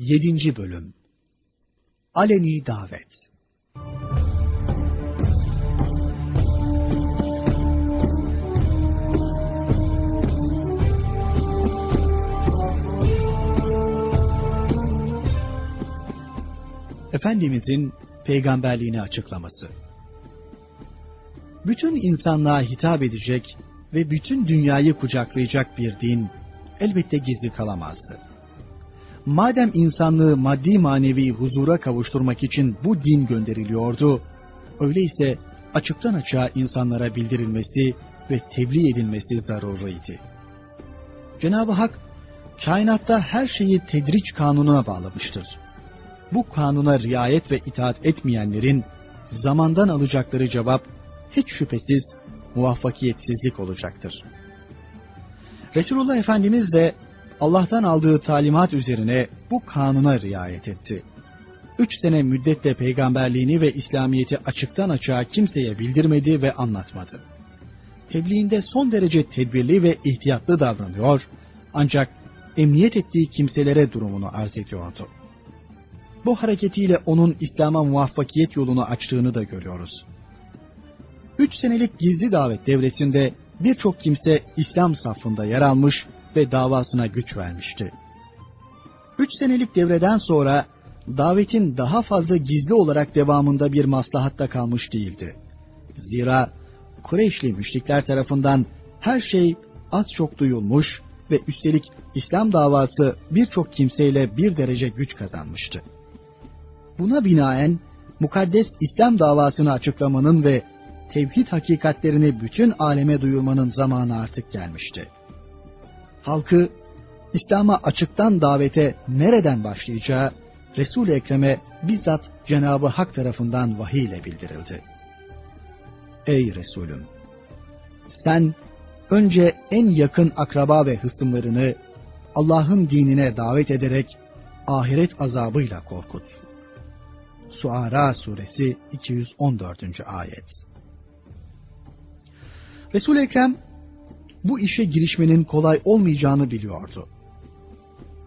7. Bölüm Aleni Davet Efendimizin peygamberliğini açıklaması Bütün insanlığa hitap edecek ve bütün dünyayı kucaklayacak bir din elbette gizli kalamazdı. Madem insanlığı maddi manevi huzura kavuşturmak için bu din gönderiliyordu, öyleyse açıktan açığa insanlara bildirilmesi ve tebliğ edilmesi zaruriydi. Cenab-ı Hak, kainatta her şeyi tedriç kanununa bağlamıştır. Bu kanuna riayet ve itaat etmeyenlerin zamandan alacakları cevap hiç şüphesiz muvaffakiyetsizlik olacaktır. Resulullah Efendimiz de Allah'tan aldığı talimat üzerine bu kanuna riayet etti. Üç sene müddetle peygamberliğini ve İslamiyet'i açıktan açığa kimseye bildirmedi ve anlatmadı. Tebliğinde son derece tedbirli ve ihtiyatlı davranıyor, ancak emniyet ettiği kimselere durumunu arz ediyordu. Bu hareketiyle onun İslam'a muvaffakiyet yolunu açtığını da görüyoruz. Üç senelik gizli davet devresinde birçok kimse İslam safında yer almış ve davasına güç vermişti. Üç senelik devreden sonra davetin daha fazla gizli olarak devamında bir maslahatta kalmış değildi. Zira Kureyşli müşrikler tarafından her şey az çok duyulmuş ve üstelik İslam davası birçok kimseyle bir derece güç kazanmıştı. Buna binaen mukaddes İslam davasını açıklamanın ve tevhid hakikatlerini bütün aleme duyurmanın zamanı artık gelmişti. Halkı İslam'a açıktan davete nereden başlayacağı Resul-i Ekrem'e bizzat Cenabı Hak tarafından vahiy ile bildirildi. Ey Resulüm! Sen önce en yakın akraba ve hısımlarını Allah'ın dinine davet ederek ahiret azabıyla korkut. Suara suresi 214. ayet. Resul Ekrem bu işe girişmenin kolay olmayacağını biliyordu.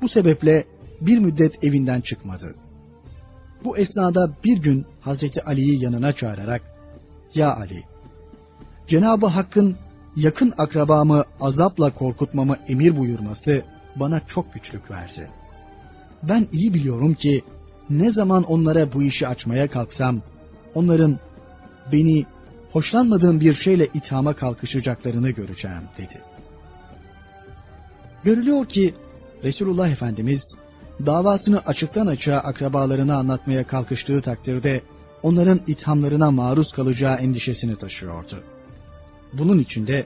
Bu sebeple bir müddet evinden çıkmadı. Bu esnada bir gün Hazreti Ali'yi yanına çağırarak "Ya Ali, Cenabı Hakk'ın yakın akrabamı azapla korkutmamı emir buyurması bana çok güçlük verdi. Ben iyi biliyorum ki ne zaman onlara bu işi açmaya kalksam onların beni hoşlanmadığım bir şeyle ithama kalkışacaklarını göreceğim dedi. Görülüyor ki Resulullah Efendimiz davasını açıktan açığa akrabalarına anlatmaya kalkıştığı takdirde onların ithamlarına maruz kalacağı endişesini taşıyordu. Bunun için de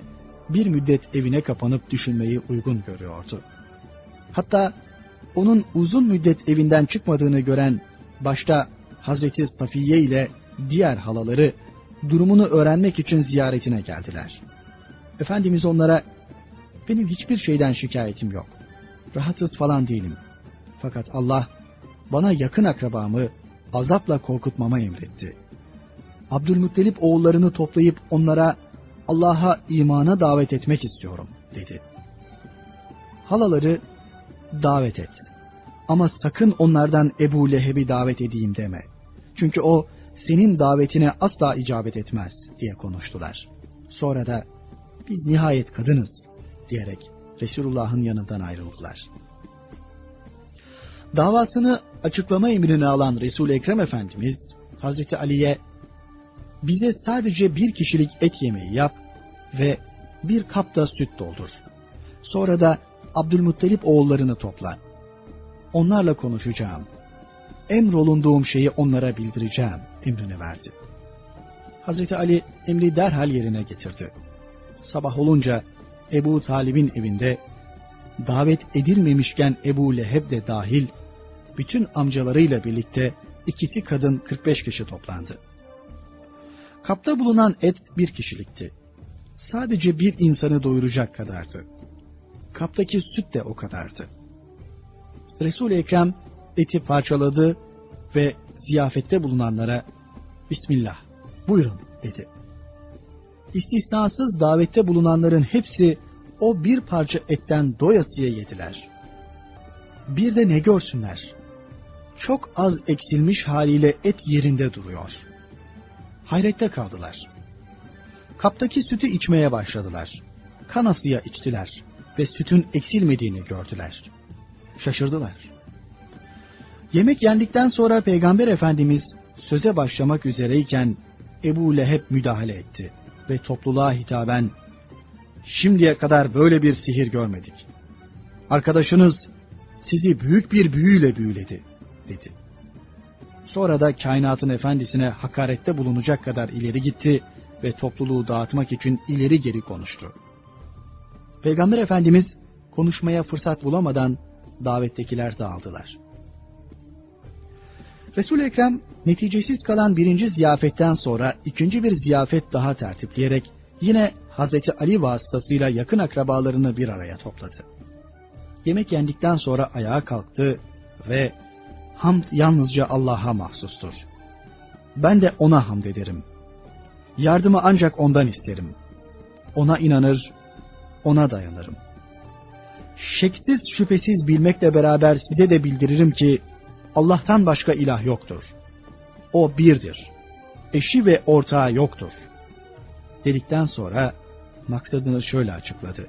bir müddet evine kapanıp düşünmeyi uygun görüyordu. Hatta onun uzun müddet evinden çıkmadığını gören başta Hazreti Safiye ile diğer halaları durumunu öğrenmek için ziyaretine geldiler. Efendimiz onlara benim hiçbir şeyden şikayetim yok. Rahatsız falan değilim. Fakat Allah bana yakın akrabamı azapla korkutmama emretti. Abdülmuttalip oğullarını toplayıp onlara Allah'a imana davet etmek istiyorum dedi. Halaları davet et. Ama sakın onlardan Ebu Leheb'i davet edeyim deme. Çünkü o senin davetine asla icabet etmez diye konuştular. Sonra da biz nihayet kadınız diyerek Resulullah'ın yanından ayrıldılar. Davasını açıklama emrini alan Resul Ekrem Efendimiz Hazreti Ali'ye bize sadece bir kişilik et yemeği yap ve bir kapta süt doldur. Sonra da Abdülmuttalip oğullarını topla. Onlarla konuşacağım. Emrolunduğum şeyi onlara bildireceğim emrini verdi. Hazreti Ali emri derhal yerine getirdi. Sabah olunca Ebu Talib'in evinde davet edilmemişken Ebu Leheb de dahil bütün amcalarıyla birlikte ikisi kadın 45 kişi toplandı. Kapta bulunan et bir kişilikti. Sadece bir insanı doyuracak kadardı. Kaptaki süt de o kadardı. Resul-i Ekrem eti parçaladı ve ziyafette bulunanlara Bismillah buyurun dedi. İstisnasız davette bulunanların hepsi o bir parça etten doyasıya yediler. Bir de ne görsünler? çok az eksilmiş haliyle et yerinde duruyor. Hayrette kaldılar. Kaptaki sütü içmeye başladılar. Kanasıya içtiler ve sütün eksilmediğini gördüler. Şaşırdılar. Yemek yendikten sonra Peygamber Efendimiz söze başlamak üzereyken Ebu Leheb müdahale etti ve topluluğa hitaben şimdiye kadar böyle bir sihir görmedik. Arkadaşınız sizi büyük bir büyüyle büyüledi dedi. Sonra da kainatın efendisine hakarette bulunacak kadar ileri gitti ve topluluğu dağıtmak için ileri geri konuştu. Peygamber Efendimiz konuşmaya fırsat bulamadan davettekiler dağıldılar. Resul-i Ekrem neticesiz kalan birinci ziyafetten sonra ikinci bir ziyafet daha tertipleyerek yine Hazreti Ali vasıtasıyla yakın akrabalarını bir araya topladı. Yemek yendikten sonra ayağa kalktı ve hamd yalnızca Allah'a mahsustur. Ben de ona hamd ederim. Yardımı ancak ondan isterim. Ona inanır, ona dayanırım. Şeksiz şüphesiz bilmekle beraber size de bildiririm ki Allah'tan başka ilah yoktur. O birdir. Eşi ve ortağı yoktur. Dedikten sonra maksadını şöyle açıkladı.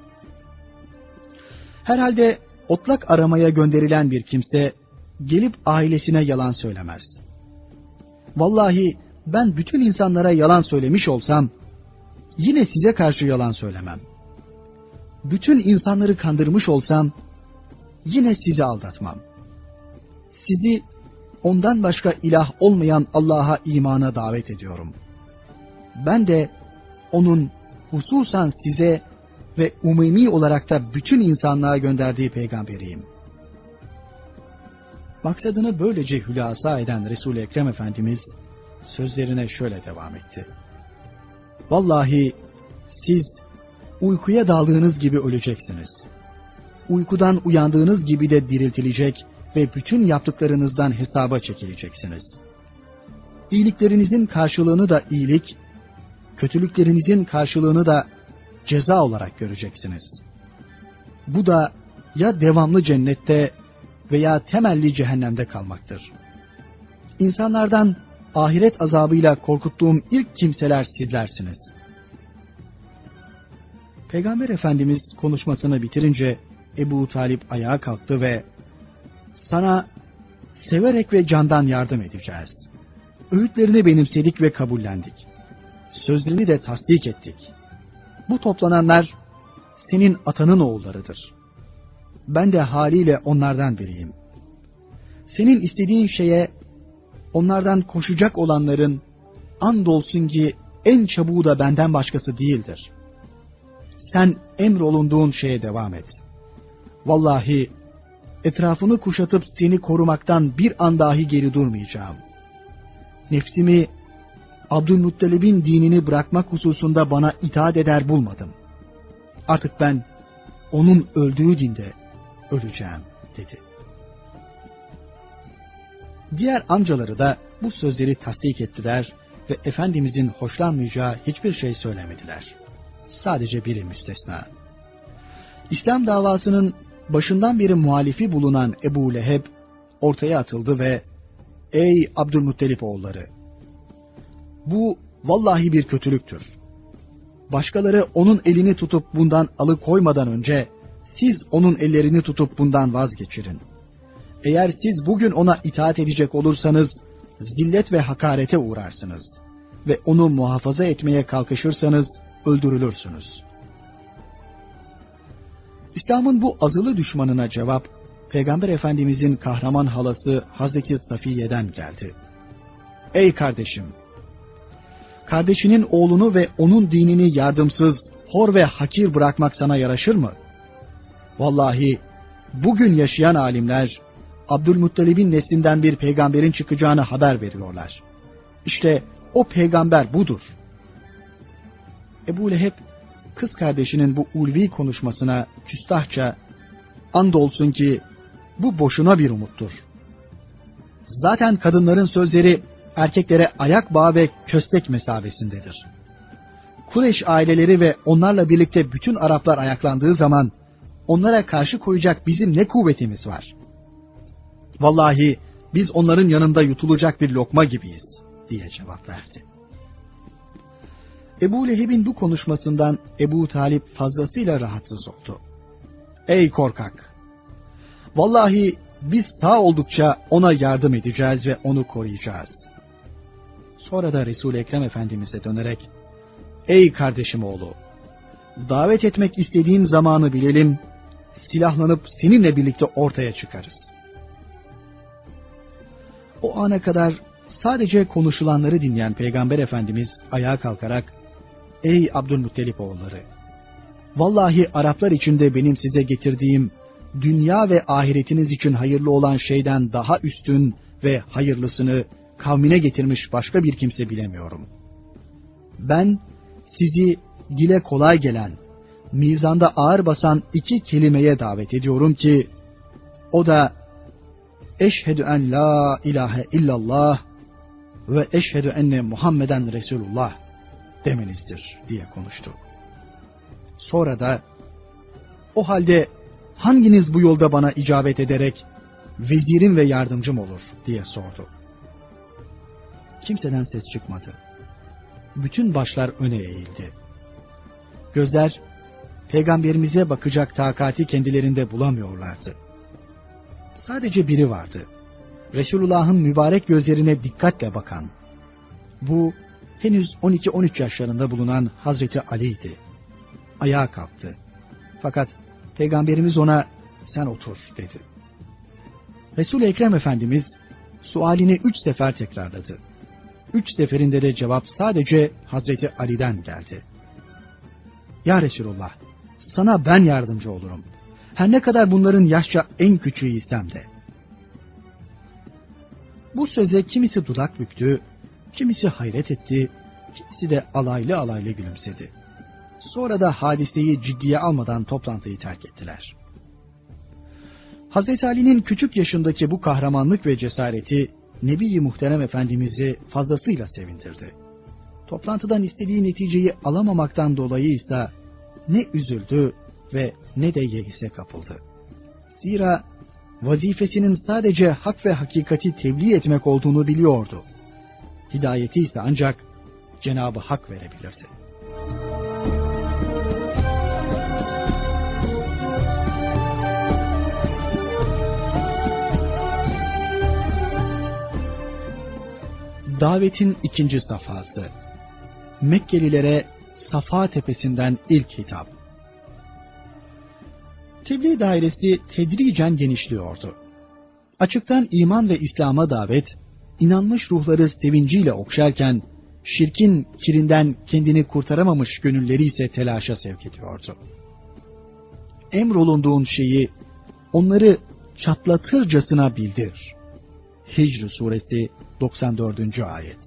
Herhalde otlak aramaya gönderilen bir kimse gelip ailesine yalan söylemez. Vallahi ben bütün insanlara yalan söylemiş olsam yine size karşı yalan söylemem. Bütün insanları kandırmış olsam yine sizi aldatmam. Sizi ondan başka ilah olmayan Allah'a imana davet ediyorum. Ben de onun hususan size ve umumi olarak da bütün insanlığa gönderdiği peygamberiyim. Maksadını böylece hülasa eden Resul-i Ekrem Efendimiz sözlerine şöyle devam etti. Vallahi siz uykuya daldığınız gibi öleceksiniz. Uykudan uyandığınız gibi de diriltilecek ve bütün yaptıklarınızdan hesaba çekileceksiniz. İyiliklerinizin karşılığını da iyilik, kötülüklerinizin karşılığını da ceza olarak göreceksiniz. Bu da ya devamlı cennette veya temelli cehennemde kalmaktır. İnsanlardan ahiret azabıyla korkuttuğum ilk kimseler sizlersiniz. Peygamber Efendimiz konuşmasını bitirince Ebu Talip ayağa kalktı ve sana severek ve candan yardım edeceğiz. Öğütlerini benimsedik ve kabullendik. Sözlerini de tasdik ettik. Bu toplananlar senin atanın oğullarıdır. Ben de haliyle onlardan biriyim. Senin istediğin şeye onlardan koşacak olanların andolsun ki en çabuğu da benden başkası değildir. Sen emrolunduğun şeye devam et. Vallahi etrafını kuşatıp seni korumaktan bir an dahi geri durmayacağım. Nefsimi Abdülmuttalib'in dinini bırakmak hususunda bana itaat eder bulmadım. Artık ben onun öldüğü dinde öleceğim dedi. Diğer amcaları da bu sözleri tasdik ettiler ve Efendimizin hoşlanmayacağı hiçbir şey söylemediler. Sadece biri müstesna. İslam davasının başından beri muhalifi bulunan Ebu Leheb ortaya atıldı ve ''Ey Abdülmuttalip oğulları! Bu vallahi bir kötülüktür. Başkaları onun elini tutup bundan alıkoymadan önce siz onun ellerini tutup bundan vazgeçirin. Eğer siz bugün ona itaat edecek olursanız zillet ve hakarete uğrarsınız ve onu muhafaza etmeye kalkışırsanız öldürülürsünüz. İslam'ın bu azılı düşmanına cevap Peygamber Efendimizin kahraman halası Hazreti Safiye'den geldi. Ey kardeşim! Kardeşinin oğlunu ve onun dinini yardımsız, hor ve hakir bırakmak sana yaraşır mı? Vallahi bugün yaşayan alimler Abdülmuttalib'in neslinden bir peygamberin çıkacağını haber veriyorlar. İşte o peygamber budur. Ebu Leheb kız kardeşinin bu ulvi konuşmasına küstahça andolsun ki bu boşuna bir umuttur. Zaten kadınların sözleri erkeklere ayak bağı ve köstek mesabesindedir. Kureş aileleri ve onlarla birlikte bütün Araplar ayaklandığı zaman onlara karşı koyacak bizim ne kuvvetimiz var? Vallahi biz onların yanında yutulacak bir lokma gibiyiz diye cevap verdi. Ebu Leheb'in bu konuşmasından Ebu Talip fazlasıyla rahatsız oldu. Ey korkak! Vallahi biz sağ oldukça ona yardım edeceğiz ve onu koruyacağız. Sonra da Resul Ekrem Efendimize dönerek, Ey kardeşim oğlu! Davet etmek istediğin zamanı bilelim, silahlanıp seninle birlikte ortaya çıkarız. O ana kadar sadece konuşulanları dinleyen Peygamber Efendimiz ayağa kalkarak, Ey Abdülmuttalip oğulları! Vallahi Araplar içinde benim size getirdiğim dünya ve ahiretiniz için hayırlı olan şeyden daha üstün ve hayırlısını kavmine getirmiş başka bir kimse bilemiyorum. Ben sizi dile kolay gelen, mizanda ağır basan iki kelimeye davet ediyorum ki, o da eşhedü en la ilahe illallah ve eşhedü enne Muhammeden Resulullah demenizdir diye konuştu. Sonra da o halde hanginiz bu yolda bana icabet ederek vezirim ve yardımcım olur diye sordu. Kimseden ses çıkmadı. Bütün başlar öne eğildi. Gözler peygamberimize bakacak takati kendilerinde bulamıyorlardı. Sadece biri vardı. Resulullah'ın mübarek gözlerine dikkatle bakan. Bu henüz 12-13 yaşlarında bulunan Hazreti Ali'ydi. Ayağa kalktı. Fakat Peygamberimiz ona sen otur dedi. Resul-i Ekrem Efendimiz sualini üç sefer tekrarladı. Üç seferinde de cevap sadece Hazreti Ali'den geldi. Ya Resulullah, sana ben yardımcı olurum. Her ne kadar bunların yaşça en küçüğüysem de. Bu söze kimisi dudak büktü, kimisi hayret etti, kimisi de alaylı alaylı gülümsedi. Sonra da hadiseyi ciddiye almadan toplantıyı terk ettiler. Hazreti Ali'nin küçük yaşındaki bu kahramanlık ve cesareti Nebi-i Muhterem Efendimiz'i fazlasıyla sevindirdi. Toplantıdan istediği neticeyi alamamaktan dolayı ise ne üzüldü ve ne de yeise kapıldı. Zira vazifesinin sadece hak ve hakikati tebliğ etmek olduğunu biliyordu. Hidayeti ise ancak Cenabı Hak verebilirdi. Davetin ikinci safhası. Mekkelilere Safa tepesinden ilk hitap. Tebliğ dairesi tedricen genişliyordu. Açıktan iman ve İslam'a davet, inanmış ruhları sevinciyle okşarken, şirkin kirinden kendini kurtaramamış gönülleri ise telaşa sevk ediyordu. Emrolunduğun şeyi onları çatlatırcasına bildir. Hicr suresi 94. ayet.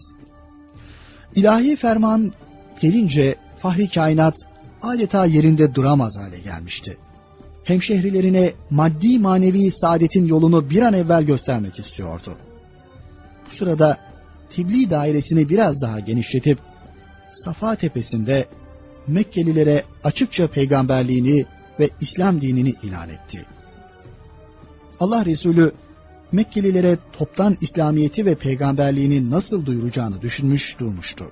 İlahi ferman gelince Fahri Kainat adeta yerinde duramaz hale gelmişti. Hemşehrilerine maddi manevi saadetin yolunu bir an evvel göstermek istiyordu. Sırada tebliğ dairesini biraz daha genişletip Safa tepesinde Mekkelilere açıkça peygamberliğini ve İslam dinini ilan etti. Allah Resulü Mekkelilere toptan İslamiyeti ve peygamberliğini nasıl duyuracağını düşünmüş durmuştu.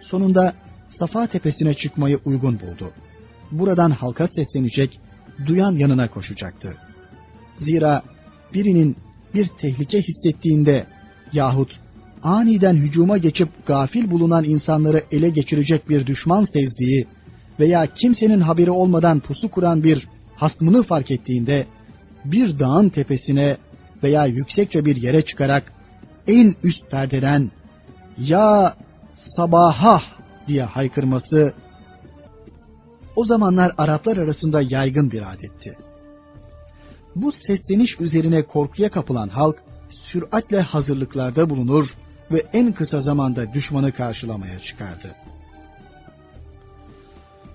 Sonunda Safa tepesine çıkmayı uygun buldu. Buradan halka seslenecek, duyan yanına koşacaktı. Zira birinin bir tehlike hissettiğinde yahut aniden hücuma geçip gafil bulunan insanları ele geçirecek bir düşman sezdiği veya kimsenin haberi olmadan pusu kuran bir hasmını fark ettiğinde bir dağın tepesine veya yüksekçe bir yere çıkarak en üst perdeden ya sabaha diye haykırması o zamanlar Araplar arasında yaygın bir adetti. Bu sesleniş üzerine korkuya kapılan halk süratle hazırlıklarda bulunur ve en kısa zamanda düşmanı karşılamaya çıkardı.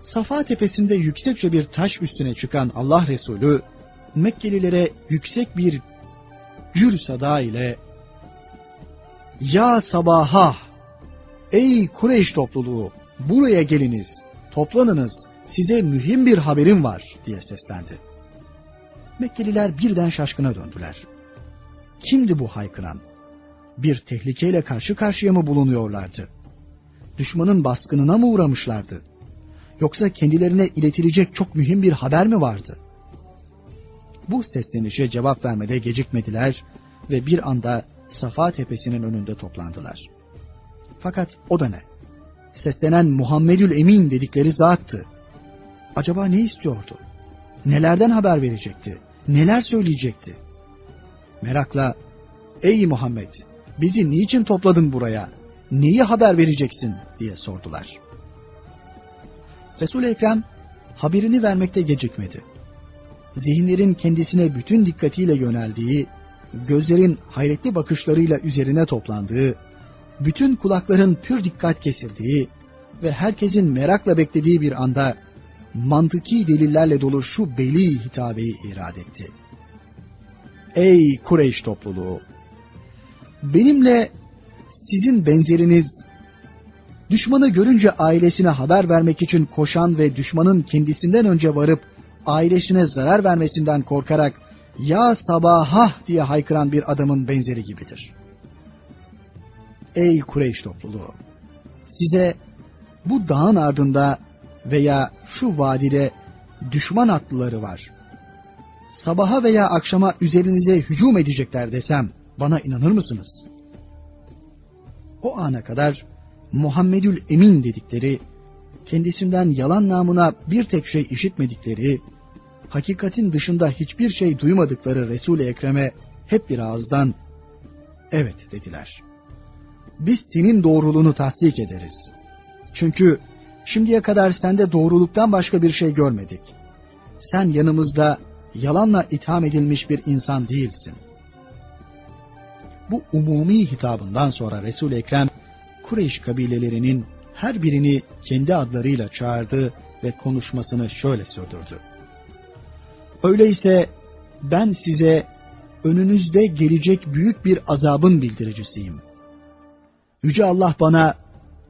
Safa tepesinde yüksekçe bir taş üstüne çıkan Allah Resulü Mekkelilere yüksek bir gür sada ile Ya sabaha ey Kureyş topluluğu buraya geliniz toplanınız size mühim bir haberim var diye seslendi. Mekkeliler birden şaşkına döndüler. Kimdi bu haykıran? Bir tehlikeyle karşı karşıya mı bulunuyorlardı? Düşmanın baskınına mı uğramışlardı? Yoksa kendilerine iletilecek çok mühim bir haber mi vardı? Bu seslenişe cevap vermede gecikmediler ve bir anda Safa tepesinin önünde toplandılar. Fakat o da ne? Seslenen Muhammedül Emin dedikleri zattı. Acaba ne istiyordu? Nelerden haber verecekti? Neler söyleyecekti? Merakla, ''Ey Muhammed, bizi niçin topladın buraya? Neyi haber vereceksin?'' diye sordular. Resul-i Ekrem haberini vermekte gecikmedi. Zihinlerin kendisine bütün dikkatiyle yöneldiği, gözlerin hayretli bakışlarıyla üzerine toplandığı, bütün kulakların pür dikkat kesildiği ve herkesin merakla beklediği bir anda mantıki delillerle dolu şu beli hitabeyi irad etti. Ey Kureyş topluluğu! Benimle sizin benzeriniz düşmanı görünce ailesine haber vermek için koşan ve düşmanın kendisinden önce varıp ailesine zarar vermesinden korkarak ya sabahah diye haykıran bir adamın benzeri gibidir. Ey Kureyş topluluğu! Size bu dağın ardında veya şu vadide düşman atlıları var. Sabaha veya akşama üzerinize hücum edecekler desem bana inanır mısınız? O ana kadar Muhammedül Emin dedikleri, kendisinden yalan namına bir tek şey işitmedikleri, hakikatin dışında hiçbir şey duymadıkları Resul-i Ekrem'e hep bir ağızdan evet dediler. Biz senin doğruluğunu tasdik ederiz. Çünkü şimdiye kadar sende doğruluktan başka bir şey görmedik. Sen yanımızda yalanla itham edilmiş bir insan değilsin. Bu umumi hitabından sonra Resul-i Ekrem Kureyş kabilelerinin her birini kendi adlarıyla çağırdı ve konuşmasını şöyle sürdürdü. Öyleyse ben size önünüzde gelecek büyük bir azabın bildiricisiyim. Yüce Allah bana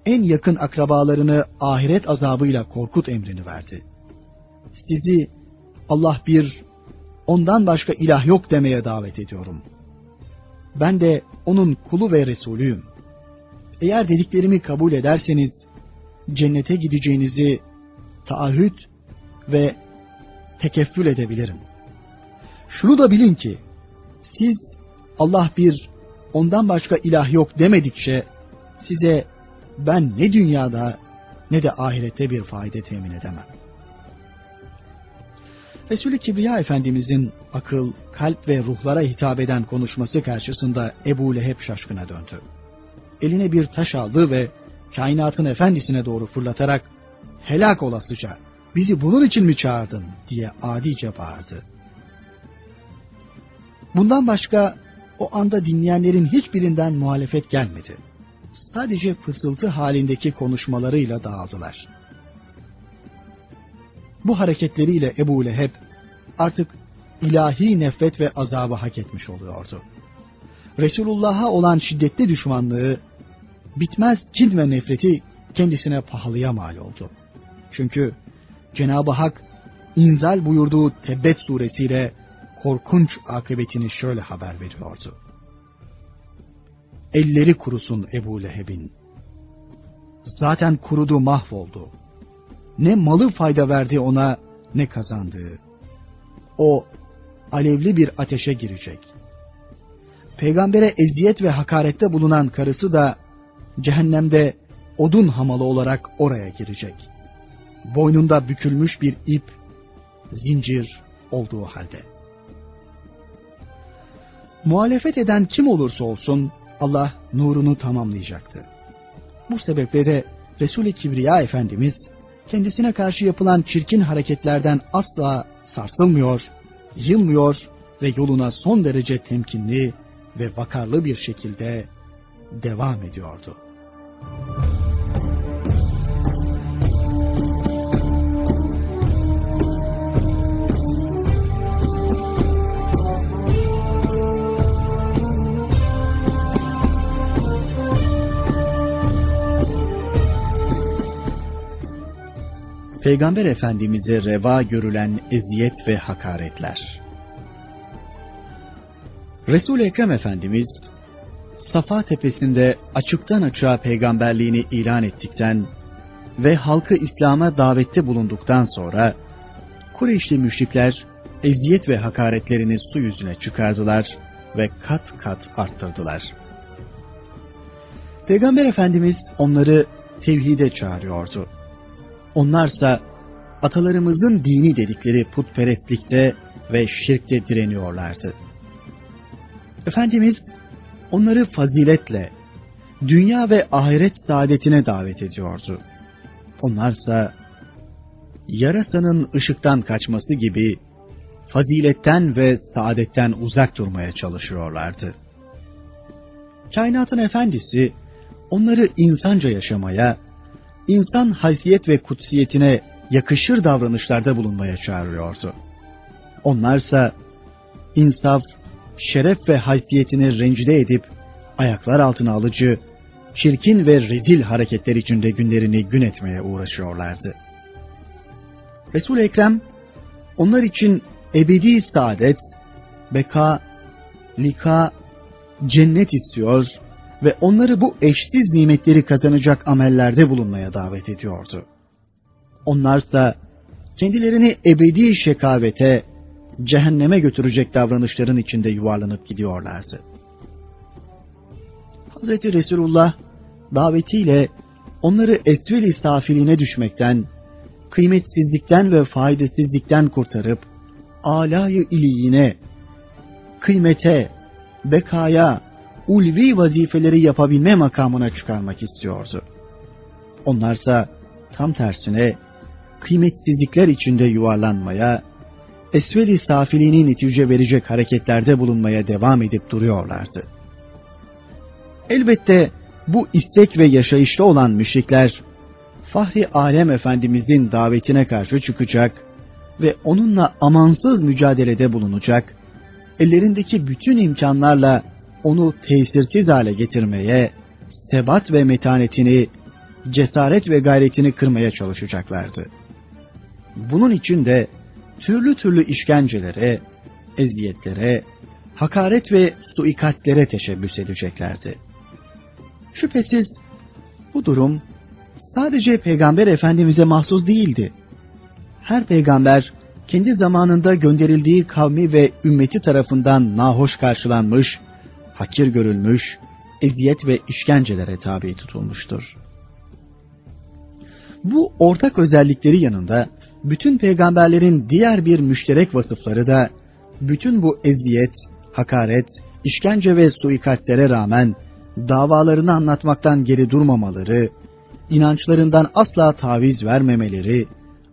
en yakın akrabalarını ahiret azabıyla korkut emrini verdi. Sizi Allah bir, ondan başka ilah yok demeye davet ediyorum. Ben de onun kulu ve Resulüyüm. Eğer dediklerimi kabul ederseniz, cennete gideceğinizi taahhüt ve tekeffül edebilirim. Şunu da bilin ki, siz Allah bir, ondan başka ilah yok demedikçe, size ben ne dünyada ne de ahirette bir fayda temin edemem. Resulü Kibriya Efendimizin akıl, kalp ve ruhlara hitap eden konuşması karşısında Ebu Leheb şaşkına döndü. Eline bir taş aldı ve kainatın efendisine doğru fırlatarak helak olasıca bizi bunun için mi çağırdın diye adice bağırdı. Bundan başka o anda dinleyenlerin hiçbirinden muhalefet gelmedi sadece fısıltı halindeki konuşmalarıyla dağıldılar. Bu hareketleriyle Ebu Leheb artık ilahi nefret ve azabı hak etmiş oluyordu. Resulullah'a olan şiddetli düşmanlığı, bitmez kin ve nefreti kendisine pahalıya mal oldu. Çünkü Cenab-ı Hak inzal buyurduğu Tebbet suresiyle korkunç akıbetini şöyle haber veriyordu. Elleri kurusun Ebu Leheb'in. Zaten kurudu mahvoldu. Ne malı fayda verdi ona ne kazandığı. O alevli bir ateşe girecek. Peygambere eziyet ve hakarette bulunan karısı da cehennemde odun hamalı olarak oraya girecek. Boynunda bükülmüş bir ip, zincir olduğu halde. Muhalefet eden kim olursa olsun Allah nurunu tamamlayacaktı. Bu sebeple de Resul-i Kibriya Efendimiz kendisine karşı yapılan çirkin hareketlerden asla sarsılmıyor, yılmıyor ve yoluna son derece temkinli ve vakarlı bir şekilde devam ediyordu. Peygamber Efendimiz'e reva görülen eziyet ve hakaretler. Resul-i Ekrem Efendimiz Safa tepesinde açıktan açığa peygamberliğini ilan ettikten ve halkı İslam'a davette bulunduktan sonra Kureyşli müşrikler eziyet ve hakaretlerini su yüzüne çıkardılar ve kat kat arttırdılar. Peygamber Efendimiz onları tevhide çağırıyordu. Onlarsa atalarımızın dini dedikleri putperestlikte ve şirkte direniyorlardı. Efendimiz onları faziletle, dünya ve ahiret saadetine davet ediyordu. Onlarsa yarasanın ışıktan kaçması gibi faziletten ve saadetten uzak durmaya çalışıyorlardı. Kainatın efendisi onları insanca yaşamaya, insan haysiyet ve kutsiyetine yakışır davranışlarda bulunmaya çağırıyordu. Onlarsa insaf, şeref ve haysiyetini rencide edip ayaklar altına alıcı, çirkin ve rezil hareketler içinde günlerini gün etmeye uğraşıyorlardı. Resul Ekrem onlar için ebedi saadet, beka, lika, cennet istiyor ve onları bu eşsiz nimetleri kazanacak amellerde bulunmaya davet ediyordu. Onlarsa kendilerini ebedi şekavete, cehenneme götürecek davranışların içinde yuvarlanıp gidiyorlardı. Hazreti Resulullah davetiyle onları esveli safiliğine düşmekten, kıymetsizlikten ve faydasızlıktan kurtarıp, alayı iliyine, kıymete, bekaya, ulvi vazifeleri yapabilme makamına çıkarmak istiyordu. Onlarsa tam tersine kıymetsizlikler içinde yuvarlanmaya, esveli safiliğini netice verecek hareketlerde bulunmaya devam edip duruyorlardı. Elbette bu istek ve yaşayışta olan müşrikler, Fahri Alem Efendimizin davetine karşı çıkacak ve onunla amansız mücadelede bulunacak, ellerindeki bütün imkanlarla onu tesirsiz hale getirmeye, sebat ve metanetini, cesaret ve gayretini kırmaya çalışacaklardı. Bunun için de türlü türlü işkencelere, eziyetlere, hakaret ve suikastlere teşebbüs edeceklerdi. Şüphesiz bu durum sadece Peygamber Efendimiz'e mahsus değildi. Her peygamber kendi zamanında gönderildiği kavmi ve ümmeti tarafından nahoş karşılanmış, hakir görülmüş, eziyet ve işkencelere tabi tutulmuştur. Bu ortak özellikleri yanında bütün peygamberlerin diğer bir müşterek vasıfları da bütün bu eziyet, hakaret, işkence ve suikastlere rağmen davalarını anlatmaktan geri durmamaları, inançlarından asla taviz vermemeleri,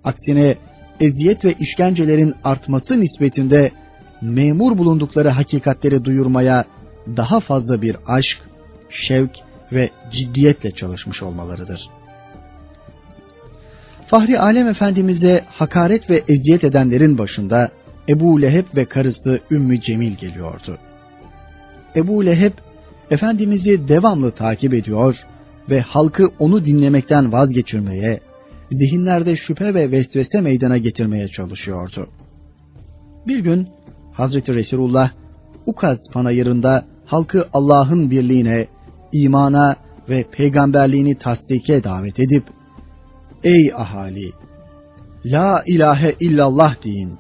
aksine eziyet ve işkencelerin artması nispetinde memur bulundukları hakikatleri duyurmaya daha fazla bir aşk, şevk ve ciddiyetle çalışmış olmalarıdır. Fahri Alem Efendimiz'e hakaret ve eziyet edenlerin başında Ebu Leheb ve karısı Ümmü Cemil geliyordu. Ebu Leheb, Efendimiz'i devamlı takip ediyor ve halkı onu dinlemekten vazgeçirmeye, zihinlerde şüphe ve vesvese meydana getirmeye çalışıyordu. Bir gün Hazreti Resulullah Ukaz panayırında halkı Allah'ın birliğine, imana ve peygamberliğini tasdike davet edip Ey ahali! La ilahe illallah deyin.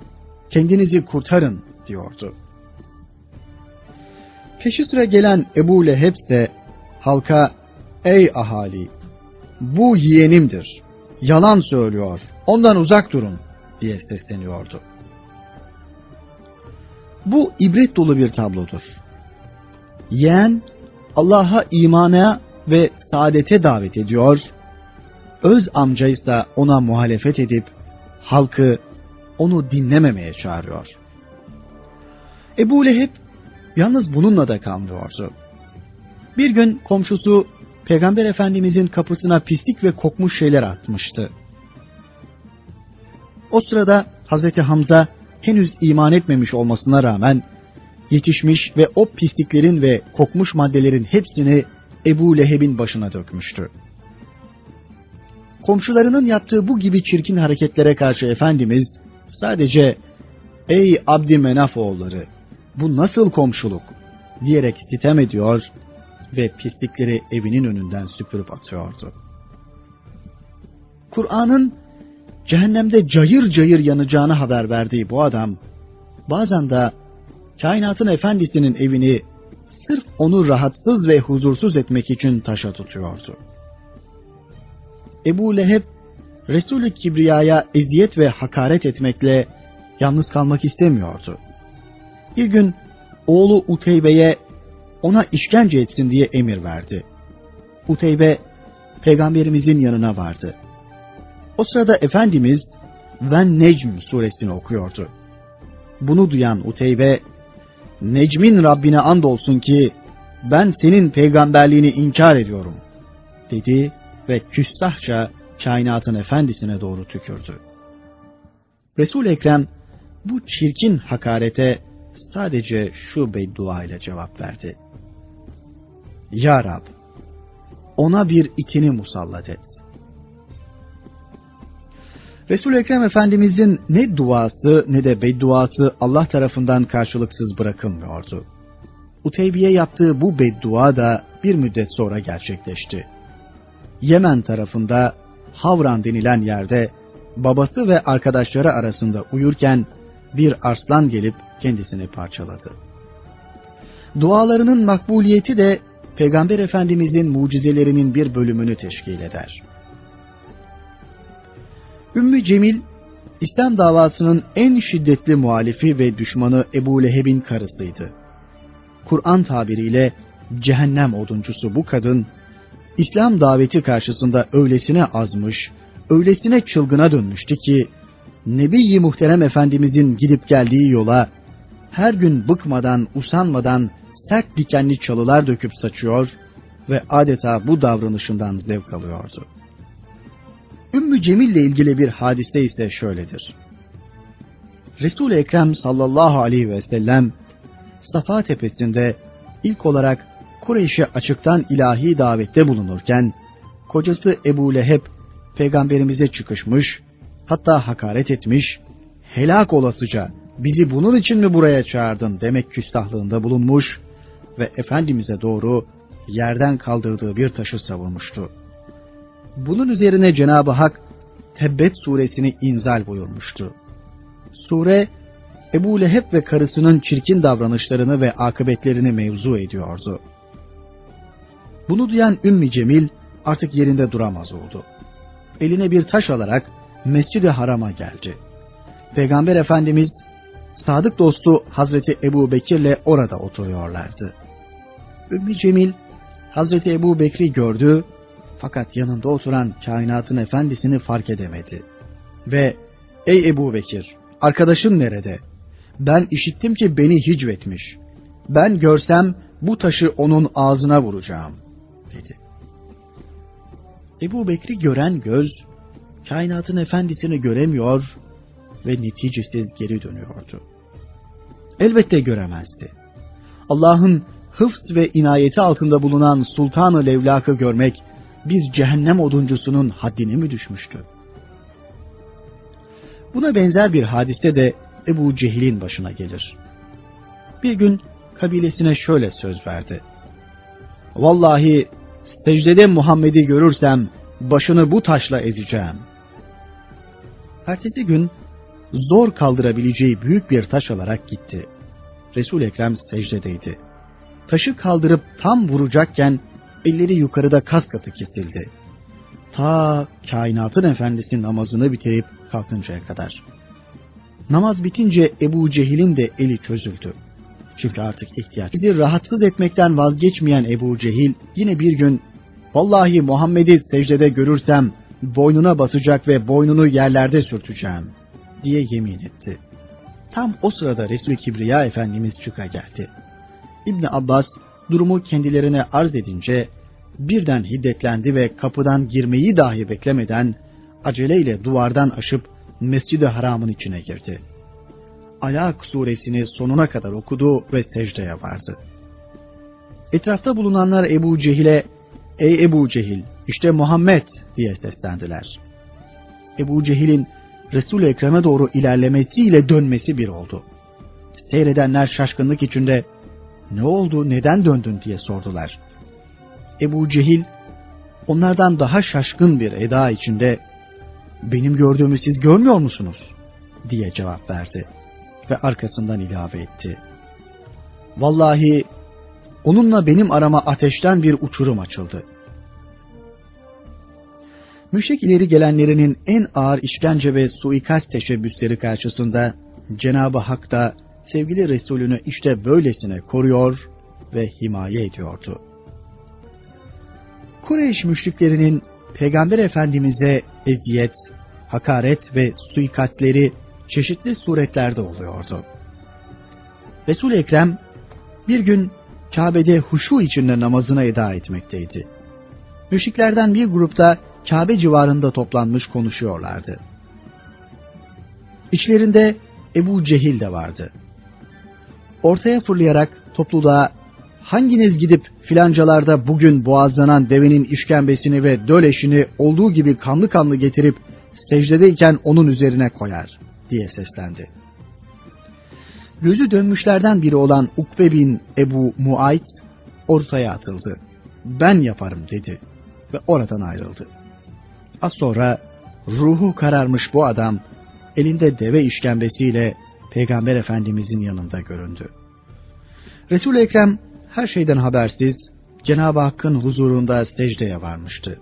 Kendinizi kurtarın diyordu. Peşi sıra gelen Ebu Leheb ise halka Ey ahali! Bu yeğenimdir. Yalan söylüyor. Ondan uzak durun diye sesleniyordu. Bu ibret dolu bir tablodur. Yeğen Allah'a imana ve saadete davet ediyor öz amcaysa ona muhalefet edip halkı onu dinlememeye çağırıyor. Ebu Leheb yalnız bununla da kalmıyordu. Bir gün komşusu Peygamber Efendimizin kapısına pislik ve kokmuş şeyler atmıştı. O sırada Hazreti Hamza henüz iman etmemiş olmasına rağmen yetişmiş ve o pisliklerin ve kokmuş maddelerin hepsini Ebu Leheb'in başına dökmüştü. Komşularının yaptığı bu gibi çirkin hareketlere karşı Efendimiz sadece ''Ey Abdi Menaf oğulları, bu nasıl komşuluk? diyerek sitem ediyor ve pislikleri evinin önünden süpürüp atıyordu. Kur'an'ın cehennemde cayır cayır yanacağını haber verdiği bu adam, bazen de kainatın efendisinin evini sırf onu rahatsız ve huzursuz etmek için taşa tutuyordu. Ebu Leheb, Resulü Kibriya'ya eziyet ve hakaret etmekle yalnız kalmak istemiyordu. Bir gün oğlu Uteybe'ye ona işkence etsin diye emir verdi. Uteybe peygamberimizin yanına vardı. O sırada Efendimiz Ven Necm suresini okuyordu. Bunu duyan Uteybe, Necm'in Rabbine andolsun ki ben senin peygamberliğini inkar ediyorum dedi ve küstahça kainatın efendisine doğru tükürdü. Resul Ekrem bu çirkin hakarete sadece şu beddua ile cevap verdi. Ya Rab, ona bir itini musallat et. Resul Ekrem Efendimizin ne duası ne de bedduası Allah tarafından karşılıksız bırakılmıyordu. Uteybiye yaptığı bu beddua da bir müddet sonra gerçekleşti. Yemen tarafında Havran denilen yerde babası ve arkadaşları arasında uyurken bir arslan gelip kendisini parçaladı. Dualarının makbuliyeti de Peygamber Efendimizin mucizelerinin bir bölümünü teşkil eder. Ümmü Cemil, İslam davasının en şiddetli muhalifi ve düşmanı Ebu Leheb'in karısıydı. Kur'an tabiriyle cehennem oduncusu bu kadın, İslam daveti karşısında öylesine azmış, öylesine çılgına dönmüştü ki, Nebi-i Muhterem Efendimizin gidip geldiği yola, her gün bıkmadan, usanmadan sert dikenli çalılar döküp saçıyor ve adeta bu davranışından zevk alıyordu. Ümmü Cemil ile ilgili bir hadise ise şöyledir. Resul-i Ekrem sallallahu aleyhi ve sellem Safa tepesinde ilk olarak Kureyş'e açıktan ilahi davette bulunurken kocası Ebu Leheb peygamberimize çıkışmış, hatta hakaret etmiş, helak olasıca bizi bunun için mi buraya çağırdın demek küstahlığında bulunmuş ve Efendimiz'e doğru yerden kaldırdığı bir taşı savurmuştu. Bunun üzerine Cenab-ı Hak Tebbet suresini inzal buyurmuştu. Sure Ebu Leheb ve karısının çirkin davranışlarını ve akıbetlerini mevzu ediyordu. Bunu duyan Ümmü Cemil artık yerinde duramaz oldu. Eline bir taş alarak Mescid-i Haram'a geldi. Peygamber Efendimiz sadık dostu Hazreti Ebu Bekir'le orada oturuyorlardı. Ümmü Cemil Hazreti Ebu Bekir'i gördü fakat yanında oturan kainatın efendisini fark edemedi. Ve ey Ebu Bekir arkadaşın nerede? Ben işittim ki beni hicvetmiş. Ben görsem bu taşı onun ağzına vuracağım dedi. Ebu Bekri gören göz kainatın efendisini göremiyor ve neticesiz geri dönüyordu. Elbette göremezdi. Allah'ın hıfz ve inayeti altında bulunan Sultan-ı Levlak'ı görmek bir cehennem oduncusunun haddine mi düşmüştü? Buna benzer bir hadise de Ebu Cehil'in başına gelir. Bir gün kabilesine şöyle söz verdi. Vallahi secdede Muhammed'i görürsem başını bu taşla ezeceğim. Ertesi gün zor kaldırabileceği büyük bir taş alarak gitti. Resul Ekrem secdedeydi. Taşı kaldırıp tam vuracakken elleri yukarıda kas katı kesildi. Ta kainatın efendisi namazını bitirip kalkıncaya kadar. Namaz bitince Ebu Cehil'in de eli çözüldü. Çünkü artık ihtiyaç. Bizi rahatsız etmekten vazgeçmeyen Ebu Cehil yine bir gün Vallahi Muhammed'i secdede görürsem boynuna basacak ve boynunu yerlerde sürteceğim diye yemin etti. Tam o sırada Resul-i Kibriya Efendimiz çıka geldi. İbni Abbas durumu kendilerine arz edince birden hiddetlendi ve kapıdan girmeyi dahi beklemeden aceleyle duvardan aşıp Mescid-i Haram'ın içine girdi. Alak suresini sonuna kadar okudu ve secdeye vardı. Etrafta bulunanlar Ebu Cehil'e Ey Ebu Cehil, işte Muhammed diye seslendiler. Ebu Cehil'in Resul-i Ekrem'e doğru ilerlemesiyle dönmesi bir oldu. Seyredenler şaşkınlık içinde ne oldu, neden döndün diye sordular. Ebu Cehil onlardan daha şaşkın bir eda içinde benim gördüğümü siz görmüyor musunuz? diye cevap verdi ve arkasından ilave etti. Vallahi onunla benim arama ateşten bir uçurum açıldı. Müşrik ileri gelenlerinin en ağır işkence ve suikast teşebbüsleri karşısında Cenab-ı Hak da sevgili Resulünü işte böylesine koruyor ve himaye ediyordu. Kureyş müşriklerinin Peygamber Efendimiz'e eziyet, hakaret ve suikastleri çeşitli suretlerde oluyordu. Resul-i Ekrem bir gün Kabe'de huşu içinde namazına eda etmekteydi. Müşriklerden bir grupta Kabe civarında toplanmış konuşuyorlardı. İçlerinde Ebu Cehil de vardı. Ortaya fırlayarak topluluğa hanginiz gidip filancalarda bugün boğazlanan devenin işkembesini ve döleşini olduğu gibi kanlı kanlı getirip secdedeyken onun üzerine koyar diye seslendi. Gözü dönmüşlerden biri olan Ukbe bin Ebu Muayt ortaya atıldı. Ben yaparım dedi ve oradan ayrıldı. Az sonra ruhu kararmış bu adam elinde deve işkembesiyle Peygamber Efendimizin yanında göründü. Resul-i Ekrem her şeyden habersiz Cenab-ı Hakk'ın huzurunda secdeye varmıştı.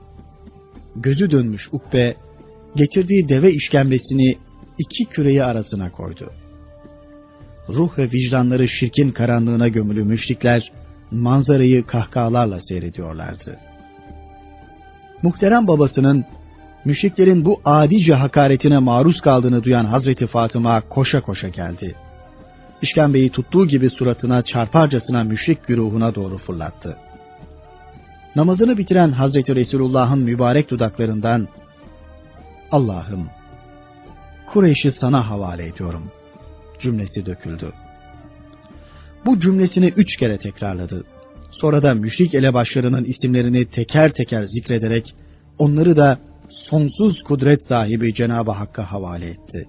Gözü dönmüş Ukbe getirdiği deve işkembesini iki küreyi arasına koydu. Ruh ve vicdanları şirkin karanlığına gömülü müşrikler manzarayı kahkahalarla seyrediyorlardı. Muhterem babasının müşriklerin bu adice hakaretine maruz kaldığını duyan Hazreti Fatıma koşa koşa geldi. İşkembeyi tuttuğu gibi suratına çarparcasına müşrik güruhuna doğru fırlattı. Namazını bitiren Hazreti Resulullah'ın mübarek dudaklarından Allah'ım Kureyş'i sana havale ediyorum cümlesi döküldü. Bu cümlesini üç kere tekrarladı. Sonra da müşrik elebaşlarının isimlerini teker teker zikrederek onları da sonsuz kudret sahibi Cenab-ı Hakk'a havale etti.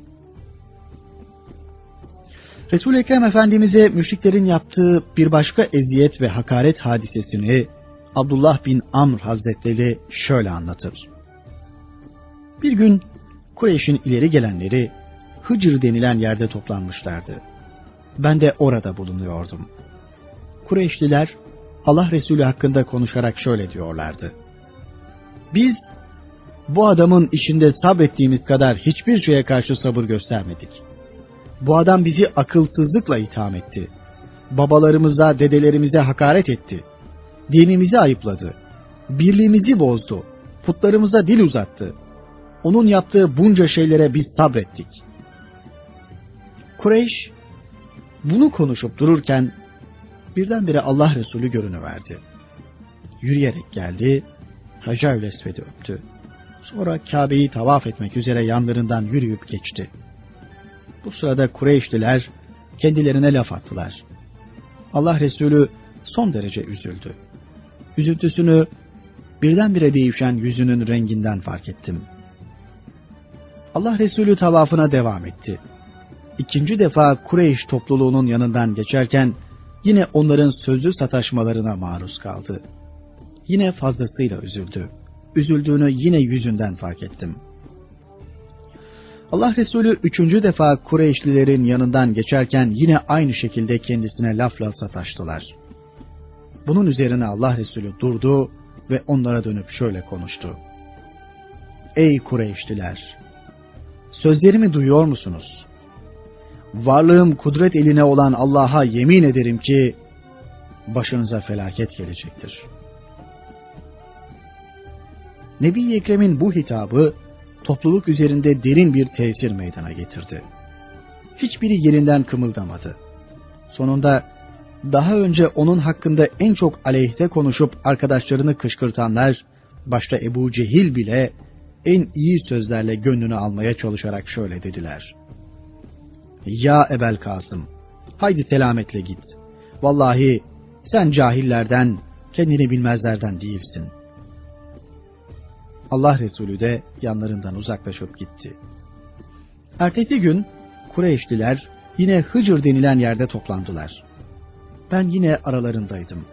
Resul-i Ekrem Efendimiz'e müşriklerin yaptığı bir başka eziyet ve hakaret hadisesini Abdullah bin Amr Hazretleri şöyle anlatır. Bir gün Kureyş'in ileri gelenleri Hıcır denilen yerde toplanmışlardı. Ben de orada bulunuyordum. Kureyşliler Allah Resulü hakkında konuşarak şöyle diyorlardı. Biz bu adamın işinde sabrettiğimiz kadar hiçbir şeye karşı sabır göstermedik. Bu adam bizi akılsızlıkla itham etti. Babalarımıza, dedelerimize hakaret etti. Dinimizi ayıpladı. Birliğimizi bozdu. Putlarımıza dil uzattı. Onun yaptığı bunca şeylere biz sabrettik. Kureyş bunu konuşup dururken birdenbire Allah Resulü görünüverdi. Yürüyerek geldi, Hacer-ül Esved'i öptü. Sonra Kabe'yi tavaf etmek üzere yanlarından yürüyüp geçti. Bu sırada Kureyşliler kendilerine laf attılar. Allah Resulü son derece üzüldü. Üzüntüsünü birdenbire değişen yüzünün renginden fark ettim. Allah Resulü tavafına devam etti. İkinci defa Kureyş topluluğunun yanından geçerken yine onların sözlü sataşmalarına maruz kaldı. Yine fazlasıyla üzüldü. Üzüldüğünü yine yüzünden fark ettim. Allah Resulü üçüncü defa Kureyşlilerin yanından geçerken yine aynı şekilde kendisine lafla sataştılar. Bunun üzerine Allah Resulü durdu ve onlara dönüp şöyle konuştu. Ey Kureyşliler! Sözlerimi duyuyor musunuz? Varlığım kudret eline olan Allah'a yemin ederim ki başınıza felaket gelecektir. Nebi Ekrem'in bu hitabı topluluk üzerinde derin bir tesir meydana getirdi. Hiçbiri yerinden kımıldamadı. Sonunda daha önce onun hakkında en çok aleyhte konuşup arkadaşlarını kışkırtanlar, başta Ebu Cehil bile en iyi sözlerle gönlünü almaya çalışarak şöyle dediler. Ya Ebel Kasım, haydi selametle git. Vallahi sen cahillerden, kendini bilmezlerden değilsin. Allah Resulü de yanlarından uzaklaşıp gitti. Ertesi gün Kureyşliler yine Hıcır denilen yerde toplandılar. ben yine aralarındaydım.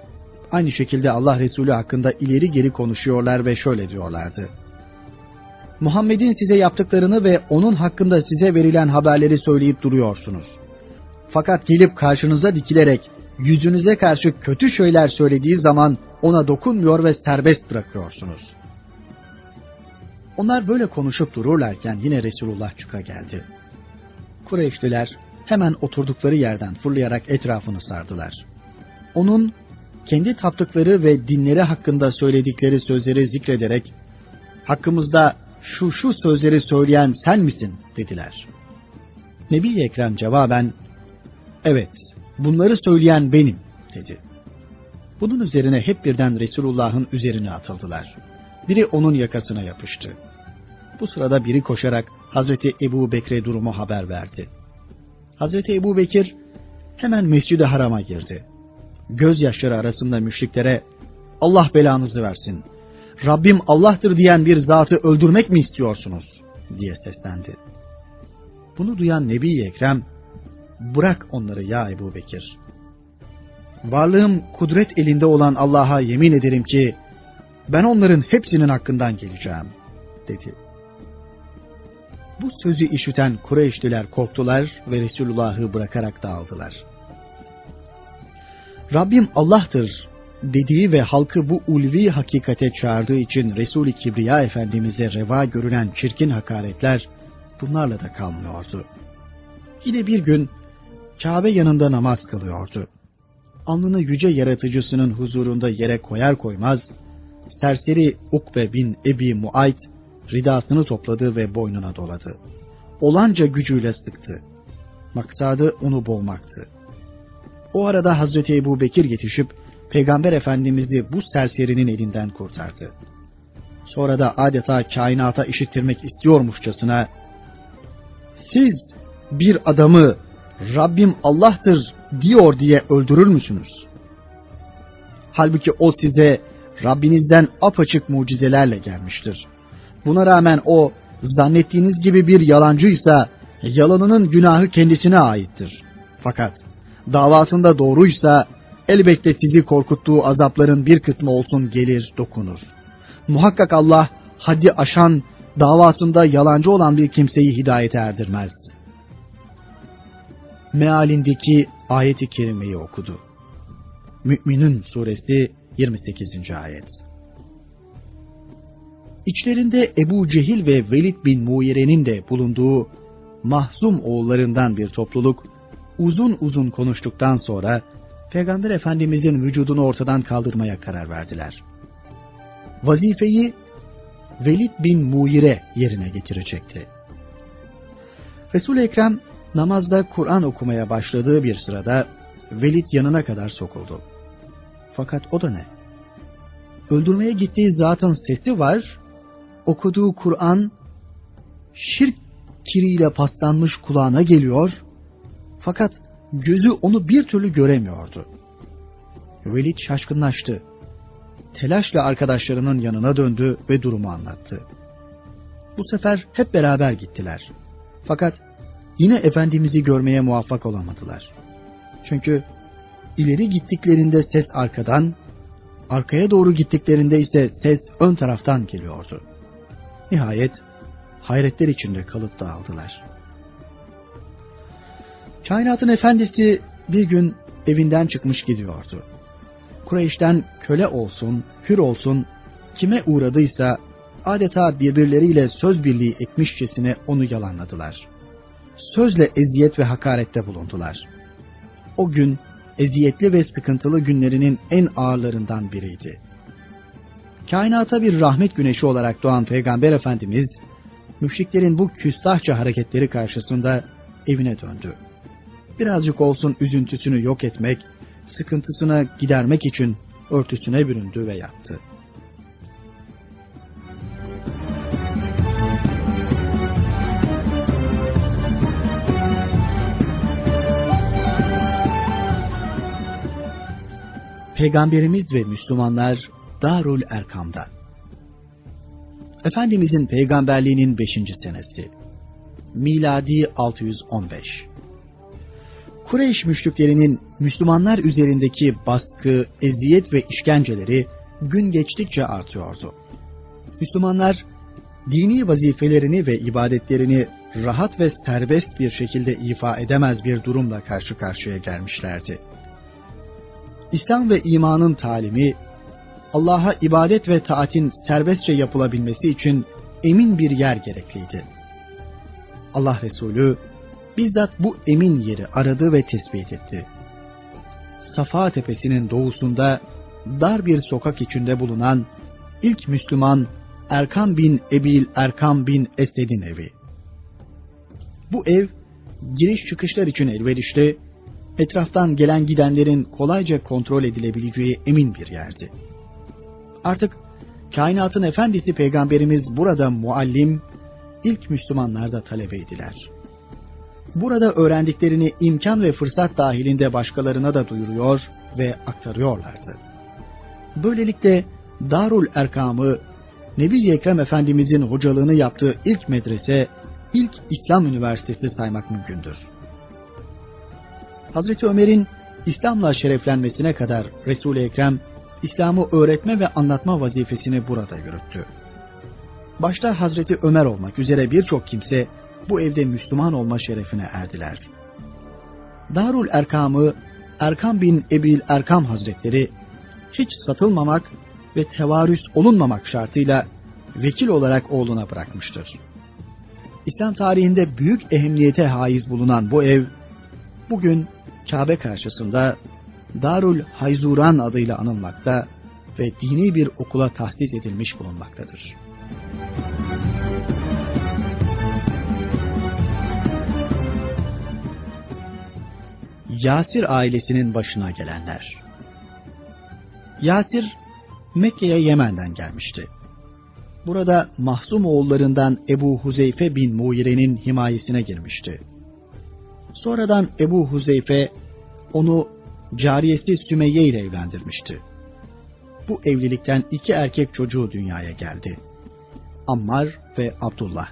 Aynı şekilde Allah Resulü hakkında ileri geri konuşuyorlar ve şöyle diyorlardı. Muhammed'in size yaptıklarını ve onun hakkında size verilen haberleri söyleyip duruyorsunuz. Fakat gelip karşınıza dikilerek yüzünüze karşı kötü şeyler söylediği zaman ona dokunmuyor ve serbest bırakıyorsunuz. Onlar böyle konuşup dururlarken yine Resulullah çıka geldi. Kureyşliler hemen oturdukları yerden fırlayarak etrafını sardılar. Onun kendi taptıkları ve dinleri hakkında söyledikleri sözleri zikrederek hakkımızda şu şu sözleri söyleyen sen misin dediler. Nebi Ekrem cevaben evet bunları söyleyen benim dedi. Bunun üzerine hep birden Resulullah'ın üzerine atıldılar. Biri onun yakasına yapıştı. Bu sırada biri koşarak Hazreti Ebu Bekir'e durumu haber verdi. Hazreti Ebu Bekir hemen mescid harama girdi. Gözyaşları arasında müşriklere Allah belanızı versin. Rabbim Allah'tır diyen bir zatı öldürmek mi istiyorsunuz? diye seslendi. Bunu duyan Nebi Ekrem, bırak onları ya Ebu Bekir. Varlığım kudret elinde olan Allah'a yemin ederim ki, ben onların hepsinin hakkından geleceğim, dedi. Bu sözü işiten Kureyşliler korktular ve Resulullah'ı bırakarak dağıldılar. Rabbim Allah'tır dediği ve halkı bu ulvi hakikate çağırdığı için Resul-i Kibriya Efendimiz'e reva görülen çirkin hakaretler bunlarla da kalmıyordu. Yine bir gün Kabe yanında namaz kılıyordu. Alnını yüce yaratıcısının huzurunda yere koyar koymaz, serseri Ukbe bin Ebi Muayt ridasını topladı ve boynuna doladı. Olanca gücüyle sıktı. Maksadı onu boğmaktı. O arada Hazreti Ebu Bekir yetişip Peygamber Efendimiz'i bu serserinin elinden kurtardı. Sonra da adeta kainata işittirmek istiyormuşçasına siz bir adamı Rabbim Allah'tır diyor diye öldürür müsünüz? Halbuki o size Rabbinizden apaçık mucizelerle gelmiştir. Buna rağmen o zannettiğiniz gibi bir yalancıysa yalanının günahı kendisine aittir. Fakat davasında doğruysa elbette sizi korkuttuğu azapların bir kısmı olsun gelir dokunur. Muhakkak Allah haddi aşan davasında yalancı olan bir kimseyi hidayete erdirmez. Mealindeki ayeti kerimeyi okudu. Mü'minun suresi 28. ayet. İçlerinde Ebu Cehil ve Velid bin Muire'nin de bulunduğu mahzum oğullarından bir topluluk uzun uzun konuştuktan sonra Peygamber Efendimizin vücudunu ortadan kaldırmaya karar verdiler. Vazifeyi Velid bin Muire yerine getirecekti. Resul-i Ekrem namazda Kur'an okumaya başladığı bir sırada Velid yanına kadar sokuldu. Fakat o da ne? Öldürmeye gittiği zatın sesi var, okuduğu Kur'an şirk kiriyle paslanmış kulağına geliyor, fakat gözü onu bir türlü göremiyordu. Velid şaşkınlaştı. Telaşla arkadaşlarının yanına döndü ve durumu anlattı. Bu sefer hep beraber gittiler. Fakat yine Efendimiz'i görmeye muvaffak olamadılar. Çünkü ileri gittiklerinde ses arkadan, arkaya doğru gittiklerinde ise ses ön taraftan geliyordu. Nihayet hayretler içinde kalıp dağıldılar. Kainatın efendisi bir gün evinden çıkmış gidiyordu. Kureyş'ten köle olsun, hür olsun, kime uğradıysa adeta birbirleriyle söz birliği etmişçesine onu yalanladılar. Sözle eziyet ve hakarette bulundular. O gün eziyetli ve sıkıntılı günlerinin en ağırlarından biriydi. Kainata bir rahmet güneşi olarak doğan Peygamber Efendimiz, müşriklerin bu küstahça hareketleri karşısında evine döndü. Birazcık olsun üzüntüsünü yok etmek, sıkıntısına gidermek için örtüsüne büründü ve yattı. Peygamberimiz ve Müslümanlar Darul Erkam'da. Efendimizin peygamberliğinin 5. senesi. Miladi 615. Kureyş müşriklerinin Müslümanlar üzerindeki baskı, eziyet ve işkenceleri gün geçtikçe artıyordu. Müslümanlar dini vazifelerini ve ibadetlerini rahat ve serbest bir şekilde ifa edemez bir durumla karşı karşıya gelmişlerdi. İslam ve imanın talimi, Allah'a ibadet ve taatin serbestçe yapılabilmesi için emin bir yer gerekliydi. Allah Resulü bizzat bu emin yeri aradı ve tespit etti. Safa Tepesi'nin doğusunda dar bir sokak içinde bulunan ilk Müslüman Erkam bin Ebil Erkam bin Esed'in evi. Bu ev giriş çıkışlar için elverişli, etraftan gelen gidenlerin kolayca kontrol edilebileceği emin bir yerdi. Artık kainatın efendisi peygamberimiz burada muallim, ilk Müslümanlar da talebeydiler. Burada öğrendiklerini imkan ve fırsat dahilinde başkalarına da duyuruyor ve aktarıyorlardı. Böylelikle Darul Erkam'ı Nebi Ekrem Efendimizin hocalığını yaptığı ilk medrese, ilk İslam üniversitesi saymak mümkündür. Hazreti Ömer'in İslam'la şereflenmesine kadar Resul-i Ekrem İslam'ı öğretme ve anlatma vazifesini burada yürüttü. Başta Hazreti Ömer olmak üzere birçok kimse bu evde Müslüman olma şerefine erdiler. Darul Erkam'ı Erkam bin Ebil Erkam Hazretleri hiç satılmamak ve tevarüs olunmamak şartıyla vekil olarak oğluna bırakmıştır. İslam tarihinde büyük ehemmiyete haiz bulunan bu ev, bugün Kabe karşısında Darul Hayzuran adıyla anılmakta ve dini bir okula tahsis edilmiş bulunmaktadır. Yasir ailesinin başına gelenler Yasir Mekke'ye Yemen'den gelmişti. Burada Mahzum oğullarından Ebu Huzeyfe bin Muire'nin himayesine girmişti. Sonradan Ebu Huzeyfe onu cariyesi Sümeyye ile evlendirmişti. Bu evlilikten iki erkek çocuğu dünyaya geldi. Ammar ve Abdullah.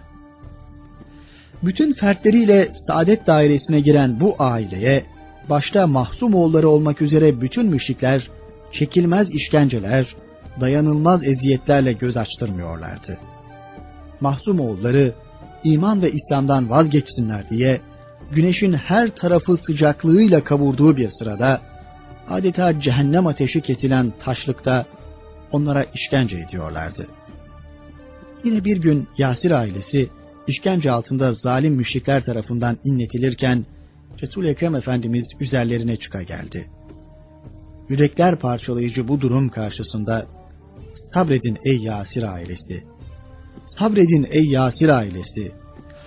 Bütün fertleriyle saadet dairesine giren bu aileye başta mahzum oğulları olmak üzere bütün müşrikler çekilmez işkenceler, dayanılmaz eziyetlerle göz açtırmıyorlardı. Mahzum oğulları iman ve İslam'dan vazgeçsinler diye güneşin her tarafı sıcaklığıyla kavurduğu bir sırada adeta cehennem ateşi kesilen taşlıkta onlara işkence ediyorlardı. Yine bir gün Yasir ailesi işkence altında zalim müşrikler tarafından inletilirken Resul-i Ekrem Efendimiz üzerlerine çıka geldi. Yürekler parçalayıcı bu durum karşısında sabredin ey Yasir ailesi. Sabredin ey Yasir ailesi.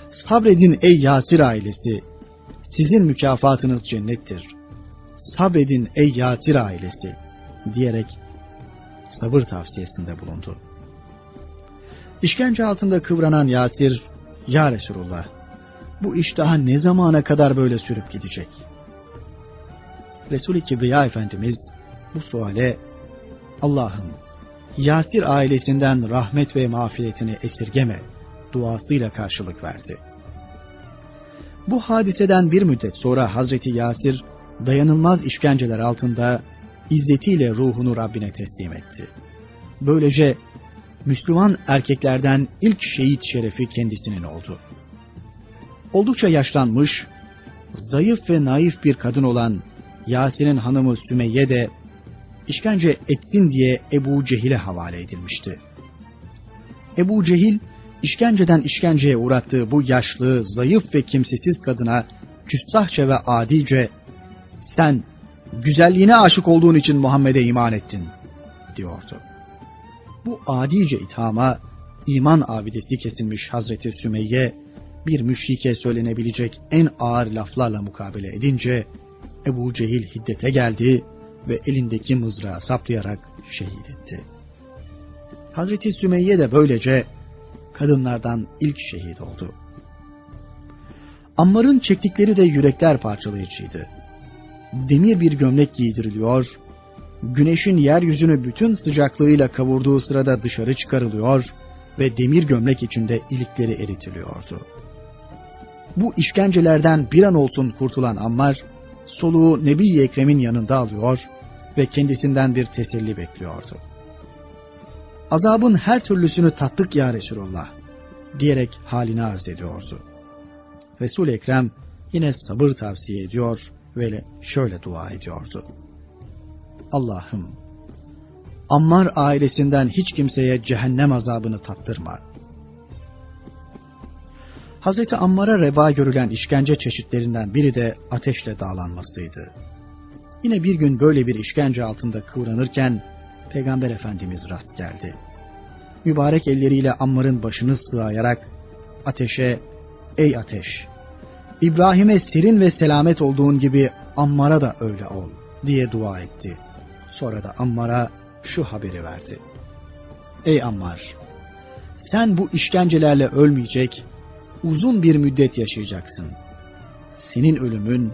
Sabredin ey Yasir ailesi. Sizin mükafatınız cennettir. Sabredin ey Yasir ailesi diyerek sabır tavsiyesinde bulundu. İşkence altında kıvranan Yasir, Ya Resulullah, bu iş daha ne zamana kadar böyle sürüp gidecek? Resul-i Kibriya Efendimiz bu suale Allah'ım Yasir ailesinden rahmet ve mağfiretini esirgeme duasıyla karşılık verdi. Bu hadiseden bir müddet sonra Hazreti Yasir dayanılmaz işkenceler altında izzetiyle ruhunu Rabbine teslim etti. Böylece Müslüman erkeklerden ilk şehit şerefi kendisinin oldu. Oldukça yaşlanmış, zayıf ve naif bir kadın olan Yasir'in hanımı Sümeyye de işkence etsin diye Ebu Cehil'e havale edilmişti. Ebu Cehil, işkenceden işkenceye uğrattığı bu yaşlı, zayıf ve kimsesiz kadına küstahça ve adice, sen güzelliğine aşık olduğun için Muhammed'e iman ettin, diyordu. Bu adice ithama, iman abidesi kesilmiş Hazreti Sümeyye, bir müşrike söylenebilecek en ağır laflarla mukabele edince, Ebu Cehil hiddete geldi ve elindeki mızrağı saplayarak şehit etti. Hazreti Sümeyye de böylece kadınlardan ilk şehit oldu. Ammar'ın çektikleri de yürekler parçalayıcıydı. Demir bir gömlek giydiriliyor, güneşin yeryüzünü bütün sıcaklığıyla kavurduğu sırada dışarı çıkarılıyor ve demir gömlek içinde ilikleri eritiliyordu. Bu işkencelerden bir an olsun kurtulan Ammar, soluğu Nebi Ekrem'in yanında alıyor ve kendisinden bir teselli bekliyordu. Azabın her türlüsünü tattık ya Resulallah diyerek halini arz ediyordu. Resul Ekrem yine sabır tavsiye ediyor ve şöyle dua ediyordu. Allah'ım Ammar ailesinden hiç kimseye cehennem azabını tattırma. Hazreti Ammar'a reba görülen işkence çeşitlerinden biri de ateşle dağlanmasıydı. Yine bir gün böyle bir işkence altında kıvranırken Peygamber Efendimiz rast geldi. Mübarek elleriyle Ammar'ın başını sığayarak ateşe, ey ateş, İbrahim'e serin ve selamet olduğun gibi Ammar'a da öyle ol diye dua etti. Sonra da Ammar'a şu haberi verdi. Ey Ammar! Sen bu işkencelerle ölmeyecek, uzun bir müddet yaşayacaksın. Senin ölümün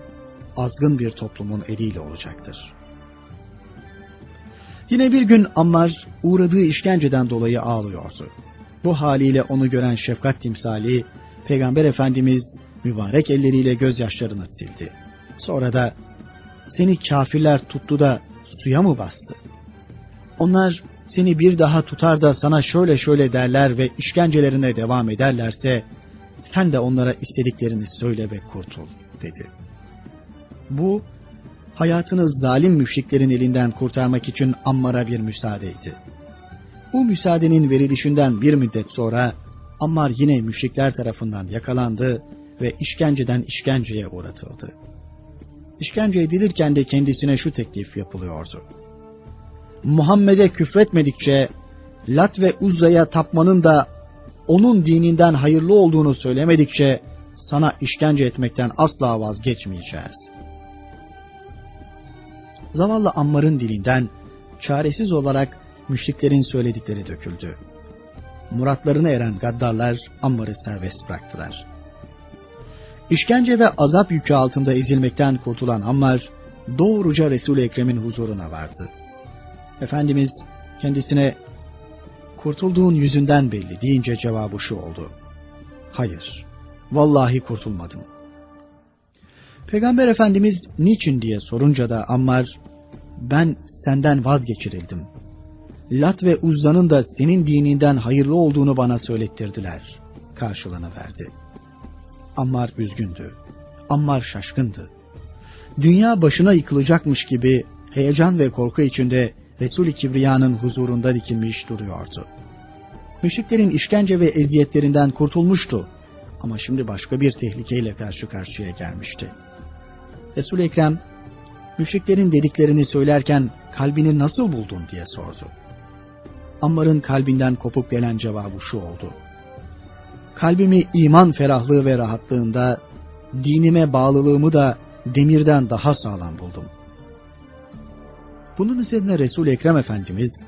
azgın bir toplumun eliyle olacaktır. Yine bir gün Ammar uğradığı işkenceden dolayı ağlıyordu. Bu haliyle onu gören şefkat timsali Peygamber Efendimiz mübarek elleriyle gözyaşlarını sildi. Sonra da seni kafirler tuttu da suya mı bastı? Onlar seni bir daha tutar da sana şöyle şöyle derler ve işkencelerine devam ederlerse sen de onlara istediklerini söyle ve kurtul dedi. Bu hayatını zalim müşriklerin elinden kurtarmak için Ammar'a bir müsaadeydi. Bu müsaadenin verilişinden bir müddet sonra Ammar yine müşrikler tarafından yakalandı ve işkenceden işkenceye uğratıldı. İşkence edilirken de kendisine şu teklif yapılıyordu. Muhammed'e küfretmedikçe Lat ve Uzza'ya tapmanın da onun dininden hayırlı olduğunu söylemedikçe sana işkence etmekten asla vazgeçmeyeceğiz. Zavallı Ammar'ın dilinden çaresiz olarak müşriklerin söyledikleri döküldü. Muratlarına eren gaddarlar Ammar'ı serbest bıraktılar. İşkence ve azap yükü altında ezilmekten kurtulan Ammar, doğruca Resul-i Ekrem'in huzuruna vardı. Efendimiz kendisine kurtulduğun yüzünden belli deyince cevabı şu oldu. Hayır, vallahi kurtulmadım. Peygamber Efendimiz niçin diye sorunca da Ammar, ben senden vazgeçirildim. Lat ve Uzza'nın da senin dininden hayırlı olduğunu bana söylettirdiler. Karşılığını verdi. Ammar üzgündü. Ammar şaşkındı. Dünya başına yıkılacakmış gibi heyecan ve korku içinde Resul-i Kibriya'nın huzurunda dikilmiş duruyordu. Müşriklerin işkence ve eziyetlerinden kurtulmuştu ama şimdi başka bir tehlikeyle karşı karşıya gelmişti. resul Ekrem, müşriklerin dediklerini söylerken kalbini nasıl buldun diye sordu. Ammar'ın kalbinden kopup gelen cevabı şu oldu. Kalbimi iman ferahlığı ve rahatlığında, dinime bağlılığımı da demirden daha sağlam buldum. Bunun üzerine Resul Ekrem Efendimiz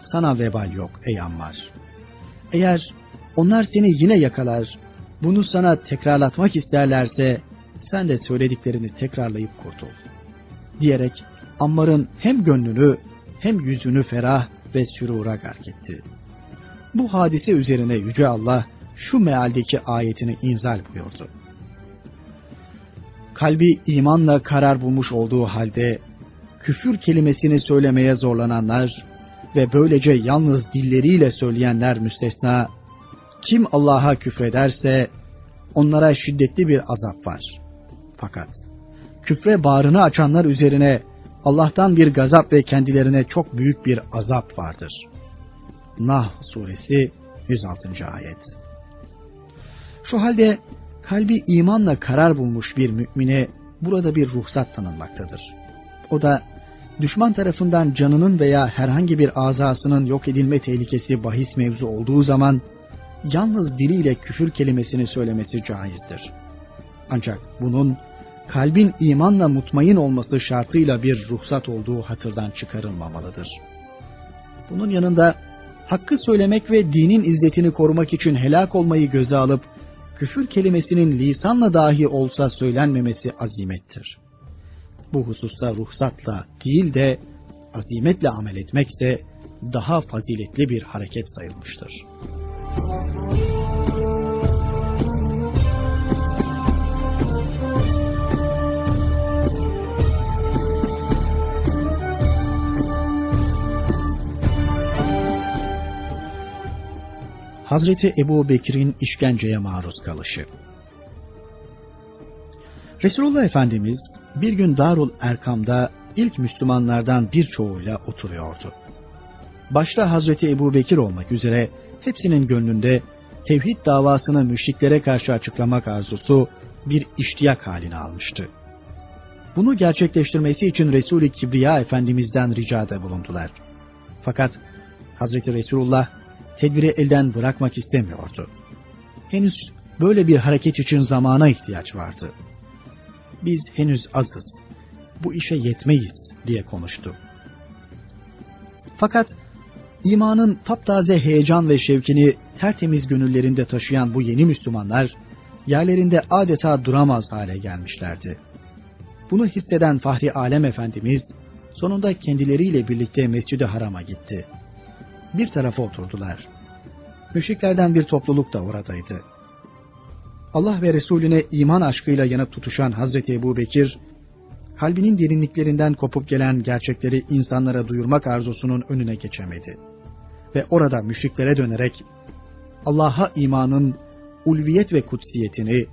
sana vebal yok ey Ammar. Eğer onlar seni yine yakalar, bunu sana tekrarlatmak isterlerse sen de söylediklerini tekrarlayıp kurtul. Diyerek Ammar'ın hem gönlünü hem yüzünü ferah ve sürura gark etti. Bu hadise üzerine Yüce Allah şu mealdeki ayetini inzal buyurdu. Kalbi imanla karar bulmuş olduğu halde küfür kelimesini söylemeye zorlananlar ve böylece yalnız dilleriyle söyleyenler müstesna, kim Allah'a küfrederse onlara şiddetli bir azap var. Fakat küfre bağrını açanlar üzerine Allah'tan bir gazap ve kendilerine çok büyük bir azap vardır. Nah suresi 106. ayet. Şu halde kalbi imanla karar bulmuş bir mümine burada bir ruhsat tanınmaktadır. O da düşman tarafından canının veya herhangi bir azasının yok edilme tehlikesi bahis mevzu olduğu zaman yalnız diliyle küfür kelimesini söylemesi caizdir. Ancak bunun kalbin imanla mutmain olması şartıyla bir ruhsat olduğu hatırdan çıkarılmamalıdır. Bunun yanında hakkı söylemek ve dinin izzetini korumak için helak olmayı göze alıp küfür kelimesinin lisanla dahi olsa söylenmemesi azimettir. Bu hususta ruhsatla değil de azimetle amel etmekse daha faziletli bir hareket sayılmıştır. Hazreti Ebu Bekir'in işkenceye maruz kalışı. Resulullah Efendimiz bir gün Darul Erkam'da ilk Müslümanlardan birçoğuyla oturuyordu. Başta Hazreti Ebu Bekir olmak üzere hepsinin gönlünde tevhid davasını müşriklere karşı açıklamak arzusu bir iştiyak halini almıştı. Bunu gerçekleştirmesi için Resul-i Kibriya Efendimiz'den ricada bulundular. Fakat Hazreti Resulullah tedbiri elden bırakmak istemiyordu. Henüz böyle bir hareket için zamana ihtiyaç vardı. Biz henüz azız, bu işe yetmeyiz diye konuştu. Fakat imanın taptaze heyecan ve şevkini tertemiz gönüllerinde taşıyan bu yeni Müslümanlar, yerlerinde adeta duramaz hale gelmişlerdi. Bunu hisseden Fahri Alem Efendimiz, sonunda kendileriyle birlikte Mescid-i Haram'a gitti. Bir tarafa oturdular. Müşriklerden bir topluluk da oradaydı. Allah ve Resulüne iman aşkıyla yanıp tutuşan Hazreti Ebu Bekir, kalbinin derinliklerinden kopup gelen gerçekleri insanlara duyurmak arzusunun önüne geçemedi. Ve orada müşriklere dönerek, Allah'a imanın ulviyet ve kutsiyetini,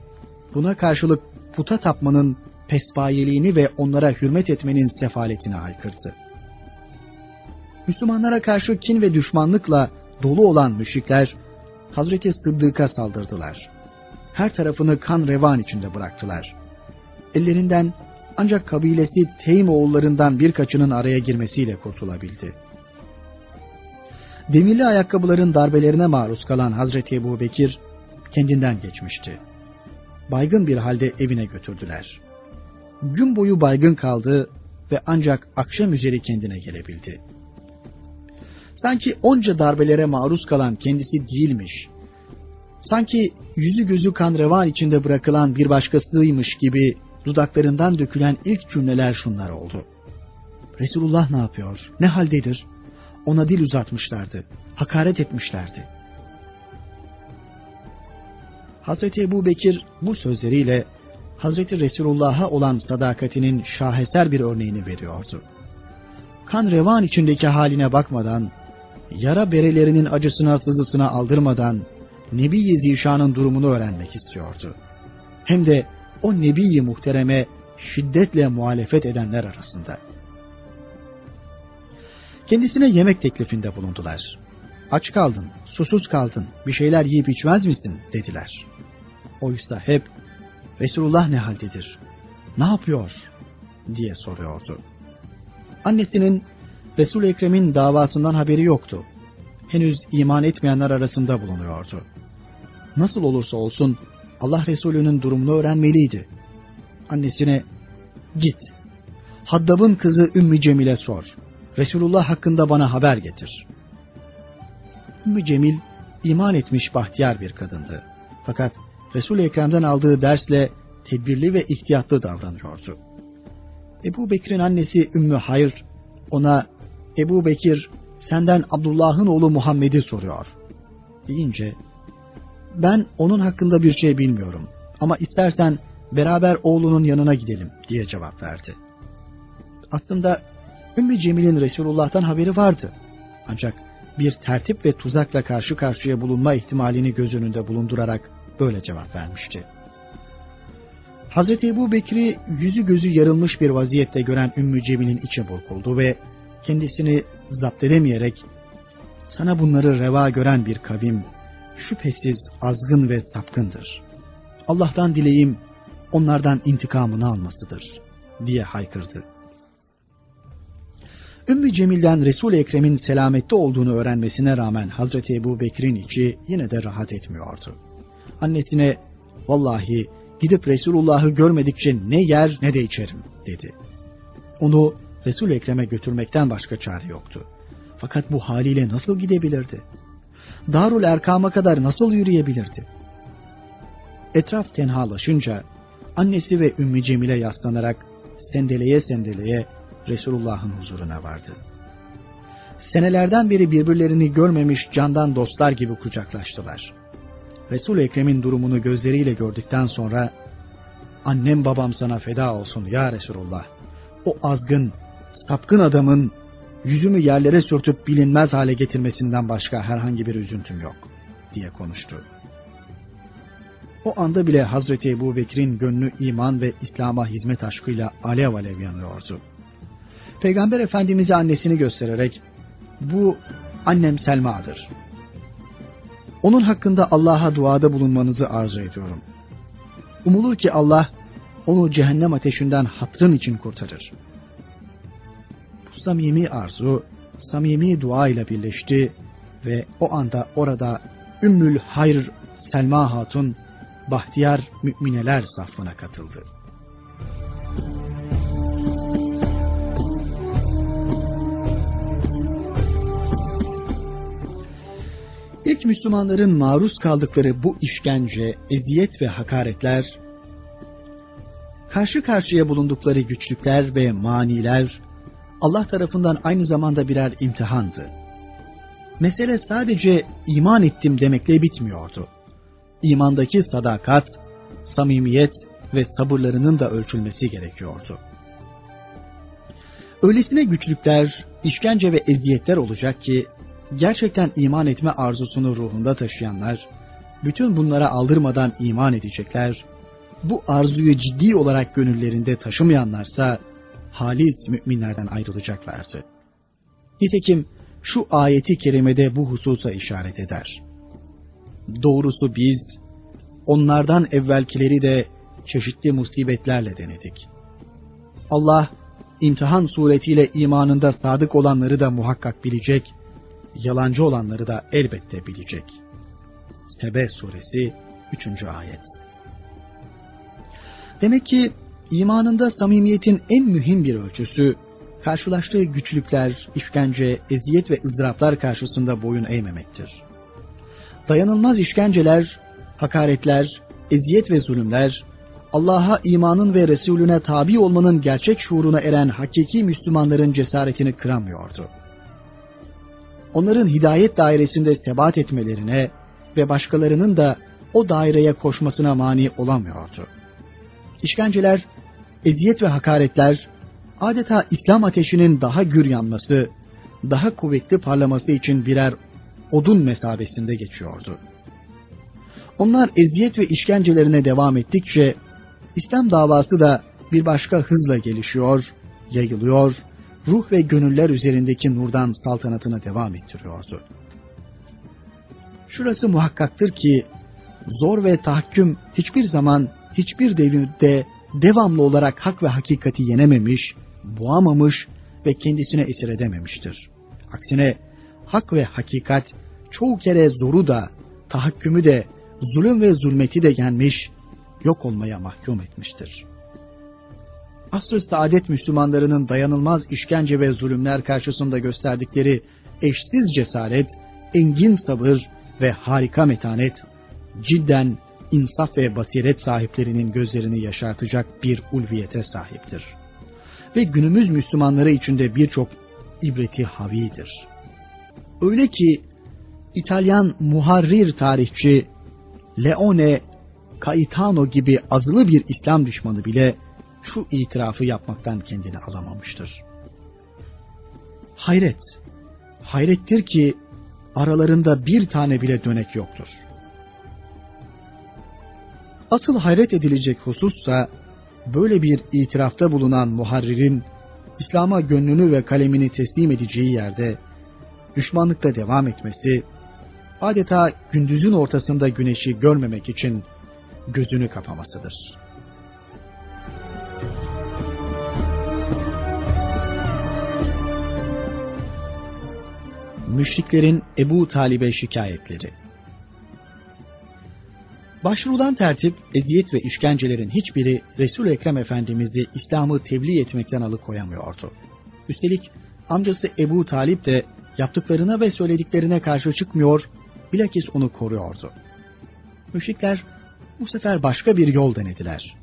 buna karşılık puta tapmanın pesbayeliğini ve onlara hürmet etmenin sefaletini haykırdı. Müslümanlara karşı kin ve düşmanlıkla dolu olan müşrikler, Hazreti Sıddık'a saldırdılar. Her tarafını kan revan içinde bıraktılar. Ellerinden ancak kabilesi Teym oğullarından birkaçının araya girmesiyle kurtulabildi. Demirli ayakkabıların darbelerine maruz kalan Hazreti Ebu Bekir kendinden geçmişti. Baygın bir halde evine götürdüler. Gün boyu baygın kaldı ve ancak akşam üzeri kendine gelebildi. Sanki onca darbelere maruz kalan kendisi değilmiş. Sanki yüzü gözü kan revan içinde bırakılan bir başkasıymış gibi dudaklarından dökülen ilk cümleler şunlar oldu. Resulullah ne yapıyor? Ne haldedir? Ona dil uzatmışlardı. Hakaret etmişlerdi. Hazreti Ebu Bekir bu sözleriyle Hazreti Resulullah'a olan sadakatinin şaheser bir örneğini veriyordu. Kan revan içindeki haline bakmadan, yara berelerinin acısına sızısına aldırmadan, Nebi-i durumunu öğrenmek istiyordu. Hem de o Nebi-i Muhterem'e şiddetle muhalefet edenler arasında. Kendisine yemek teklifinde bulundular. Aç kaldın, susuz kaldın, bir şeyler yiyip içmez misin dediler. Oysa hep Resulullah ne haldedir, ne yapıyor diye soruyordu. Annesinin Resul-i Ekrem'in davasından haberi yoktu. Henüz iman etmeyenler arasında bulunuyordu. Nasıl olursa olsun Allah Resulü'nün durumunu öğrenmeliydi. Annesine git. Haddab'ın kızı Ümmü Cemil'e sor. Resulullah hakkında bana haber getir. Ümmü Cemil iman etmiş bahtiyar bir kadındı. Fakat Resul-i Ekrem'den aldığı dersle tedbirli ve ihtiyatlı davranıyordu. Ebu Bekir'in annesi Ümmü Hayr ona Ebu Bekir senden Abdullah'ın oğlu Muhammed'i soruyor deyince ben onun hakkında bir şey bilmiyorum ama istersen beraber oğlunun yanına gidelim diye cevap verdi. Aslında Ümmü Cemil'in Resulullah'tan haberi vardı. Ancak bir tertip ve tuzakla karşı karşıya bulunma ihtimalini göz önünde bulundurarak böyle cevap vermişti. Hazreti Ebu Bekir'i yüzü gözü yarılmış bir vaziyette gören Ümmü Cemil'in içi burkuldu ve kendisini zapt edemeyerek sana bunları reva gören bir kavim şüphesiz azgın ve sapkındır. Allah'tan dileğim onlardan intikamını almasıdır diye haykırdı. Ümmü Cemil'den Resul-i Ekrem'in selamette olduğunu öğrenmesine rağmen Hazreti Ebu Bekir'in içi yine de rahat etmiyordu. Annesine vallahi gidip Resulullah'ı görmedikçe ne yer ne de içerim dedi. Onu Resul-i Ekrem'e götürmekten başka çare yoktu. Fakat bu haliyle nasıl gidebilirdi? Darul Erkam'a kadar nasıl yürüyebilirdi? Etraf tenhalaşınca annesi ve Ümmü Cemile yaslanarak sendeleye sendeleye Resulullah'ın huzuruna vardı. Senelerden beri birbirlerini görmemiş candan dostlar gibi kucaklaştılar. resul Ekrem'in durumunu gözleriyle gördükten sonra annem babam sana feda olsun ya Resulullah. O azgın, sapkın adamın yüzümü yerlere sürtüp bilinmez hale getirmesinden başka herhangi bir üzüntüm yok. diye konuştu. O anda bile Hazreti Ebu Bekir'in gönlü iman ve İslam'a hizmet aşkıyla alev alev yanıyordu. Peygamber Efendimiz'e annesini göstererek, bu annem Selma'dır. Onun hakkında Allah'a duada bulunmanızı arzu ediyorum. Umulur ki Allah onu cehennem ateşinden hatrın için kurtarır. Samimi arzu, samimi dua ile birleşti ve o anda orada Ümmül Hayr Selma Hatun bahtiyar mümineler safına katıldı. İlk Müslümanların maruz kaldıkları bu işkence, eziyet ve hakaretler, karşı karşıya bulundukları güçlükler ve maniler, Allah tarafından aynı zamanda birer imtihandı. Mesele sadece iman ettim demekle bitmiyordu. İmandaki sadakat, samimiyet ve sabırlarının da ölçülmesi gerekiyordu. Öylesine güçlükler, işkence ve eziyetler olacak ki gerçekten iman etme arzusunu ruhunda taşıyanlar, bütün bunlara aldırmadan iman edecekler, bu arzuyu ciddi olarak gönüllerinde taşımayanlarsa, halis müminlerden ayrılacaklardı. Nitekim şu ayeti kerimede bu hususa işaret eder. Doğrusu biz, onlardan evvelkileri de çeşitli musibetlerle denedik. Allah, imtihan suretiyle imanında sadık olanları da muhakkak bilecek yalancı olanları da elbette bilecek. Sebe suresi 3. ayet. Demek ki imanında samimiyetin en mühim bir ölçüsü, karşılaştığı güçlükler, işkence, eziyet ve ızdıraplar karşısında boyun eğmemektir. Dayanılmaz işkenceler, hakaretler, eziyet ve zulümler, Allah'a imanın ve Resulüne tabi olmanın gerçek şuuruna eren hakiki Müslümanların cesaretini kıramıyordu onların hidayet dairesinde sebat etmelerine ve başkalarının da o daireye koşmasına mani olamıyordu. İşkenceler, eziyet ve hakaretler adeta İslam ateşinin daha gür yanması, daha kuvvetli parlaması için birer odun mesabesinde geçiyordu. Onlar eziyet ve işkencelerine devam ettikçe İslam davası da bir başka hızla gelişiyor, yayılıyor ruh ve gönüller üzerindeki nurdan saltanatına devam ettiriyordu. Şurası muhakkaktır ki zor ve tahakküm hiçbir zaman hiçbir devirde devamlı olarak hak ve hakikati yenememiş, boğamamış ve kendisine esir edememiştir. Aksine hak ve hakikat çoğu kere zoru da, tahakkümü de, zulüm ve zulmeti de yenmiş, yok olmaya mahkum etmiştir asr-ı saadet Müslümanlarının dayanılmaz işkence ve zulümler karşısında gösterdikleri eşsiz cesaret, engin sabır ve harika metanet, cidden insaf ve basiret sahiplerinin gözlerini yaşartacak bir ulviyete sahiptir. Ve günümüz Müslümanları içinde birçok ibreti havidir. Öyle ki İtalyan muharrir tarihçi Leone Caetano gibi azılı bir İslam düşmanı bile şu itirafı yapmaktan kendini alamamıştır. Hayret, hayrettir ki aralarında bir tane bile dönek yoktur. Asıl hayret edilecek husussa böyle bir itirafta bulunan muharririn İslam'a gönlünü ve kalemini teslim edeceği yerde düşmanlıkta devam etmesi, adeta gündüzün ortasında güneşi görmemek için gözünü kapamasıdır.'' Müşriklerin Ebu Talib'e şikayetleri. Başvurulan tertip, eziyet ve işkencelerin hiçbiri resul Ekrem Efendimiz'i İslam'ı tebliğ etmekten alıkoyamıyordu. Üstelik amcası Ebu Talip de yaptıklarına ve söylediklerine karşı çıkmıyor, bilakis onu koruyordu. Müşrikler bu sefer başka bir yol denediler.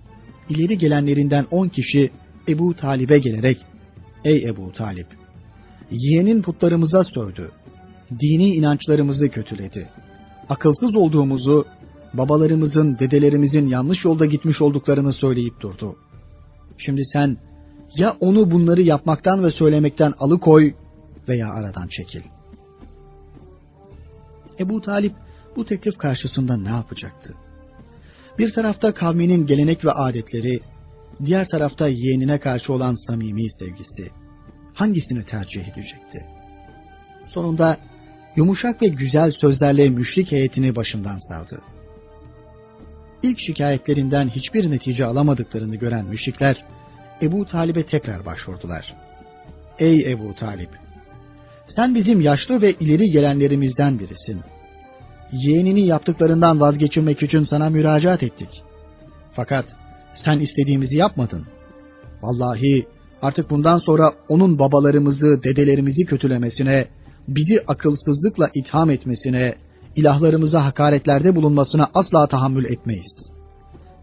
İleri gelenlerinden on kişi Ebu Talip'e gelerek, ''Ey Ebu Talip, yeğenin putlarımıza sövdü, dini inançlarımızı kötüledi. Akılsız olduğumuzu, babalarımızın, dedelerimizin yanlış yolda gitmiş olduklarını söyleyip durdu. Şimdi sen ya onu bunları yapmaktan ve söylemekten alıkoy veya aradan çekil. Ebu Talip bu teklif karşısında ne yapacaktı? Bir tarafta kavminin gelenek ve adetleri, diğer tarafta yeğenine karşı olan samimi sevgisi. Hangisini tercih edecekti? Sonunda yumuşak ve güzel sözlerle müşrik heyetini başından savdı. İlk şikayetlerinden hiçbir netice alamadıklarını gören müşrikler, Ebu Talib'e tekrar başvurdular. Ey Ebu Talib! Sen bizim yaşlı ve ileri gelenlerimizden birisin. Yeğenini yaptıklarından vazgeçirmek için sana müracaat ettik. Fakat sen istediğimizi yapmadın. Vallahi artık bundan sonra onun babalarımızı, dedelerimizi kötülemesine, bizi akılsızlıkla itham etmesine, ilahlarımıza hakaretlerde bulunmasına asla tahammül etmeyiz.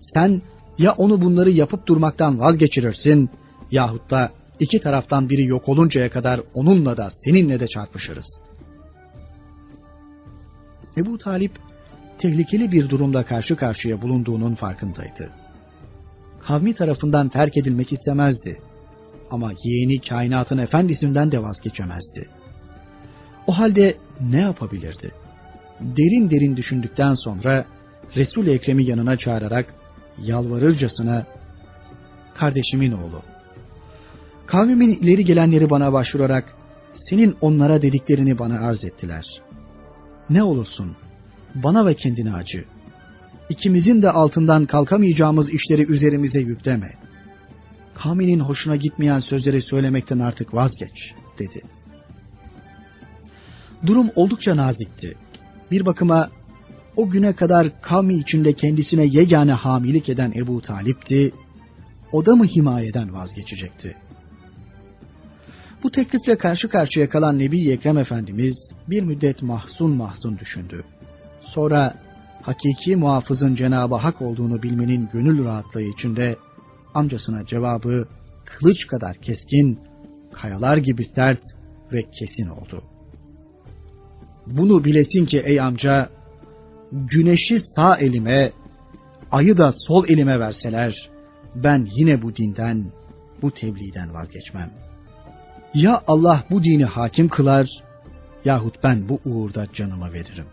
Sen ya onu bunları yapıp durmaktan vazgeçirirsin yahut da iki taraftan biri yok oluncaya kadar onunla da seninle de çarpışırız. Ebu Talip tehlikeli bir durumda karşı karşıya bulunduğunun farkındaydı. Kavmi tarafından terk edilmek istemezdi. Ama yeğeni kainatın efendisinden de vazgeçemezdi. O halde ne yapabilirdi? Derin derin düşündükten sonra Resul-i Ekrem'i yanına çağırarak yalvarırcasına kardeşimin oğlu kavmimin ileri gelenleri bana başvurarak senin onlara dediklerini bana arz ettiler. Ne olursun bana ve kendine acı. İkimizin de altından kalkamayacağımız işleri üzerimize yükleme. Kavminin hoşuna gitmeyen sözleri söylemekten artık vazgeç dedi. Durum oldukça nazikti. Bir bakıma o güne kadar kavmi içinde kendisine yegane hamilik eden Ebu Talip'ti, o da mı himayeden vazgeçecekti? Bu teklifle karşı karşıya kalan Nebi Ekrem Efendimiz bir müddet mahzun mahzun düşündü. Sonra hakiki muhafızın Cenabı Hak olduğunu bilmenin gönül rahatlığı içinde amcasına cevabı kılıç kadar keskin, kayalar gibi sert ve kesin oldu. Bunu bilesin ki ey amca, güneşi sağ elime, ayı da sol elime verseler, ben yine bu dinden, bu tebliğden vazgeçmem. Ya Allah bu dini hakim kılar, yahut ben bu uğurda canımı veririm.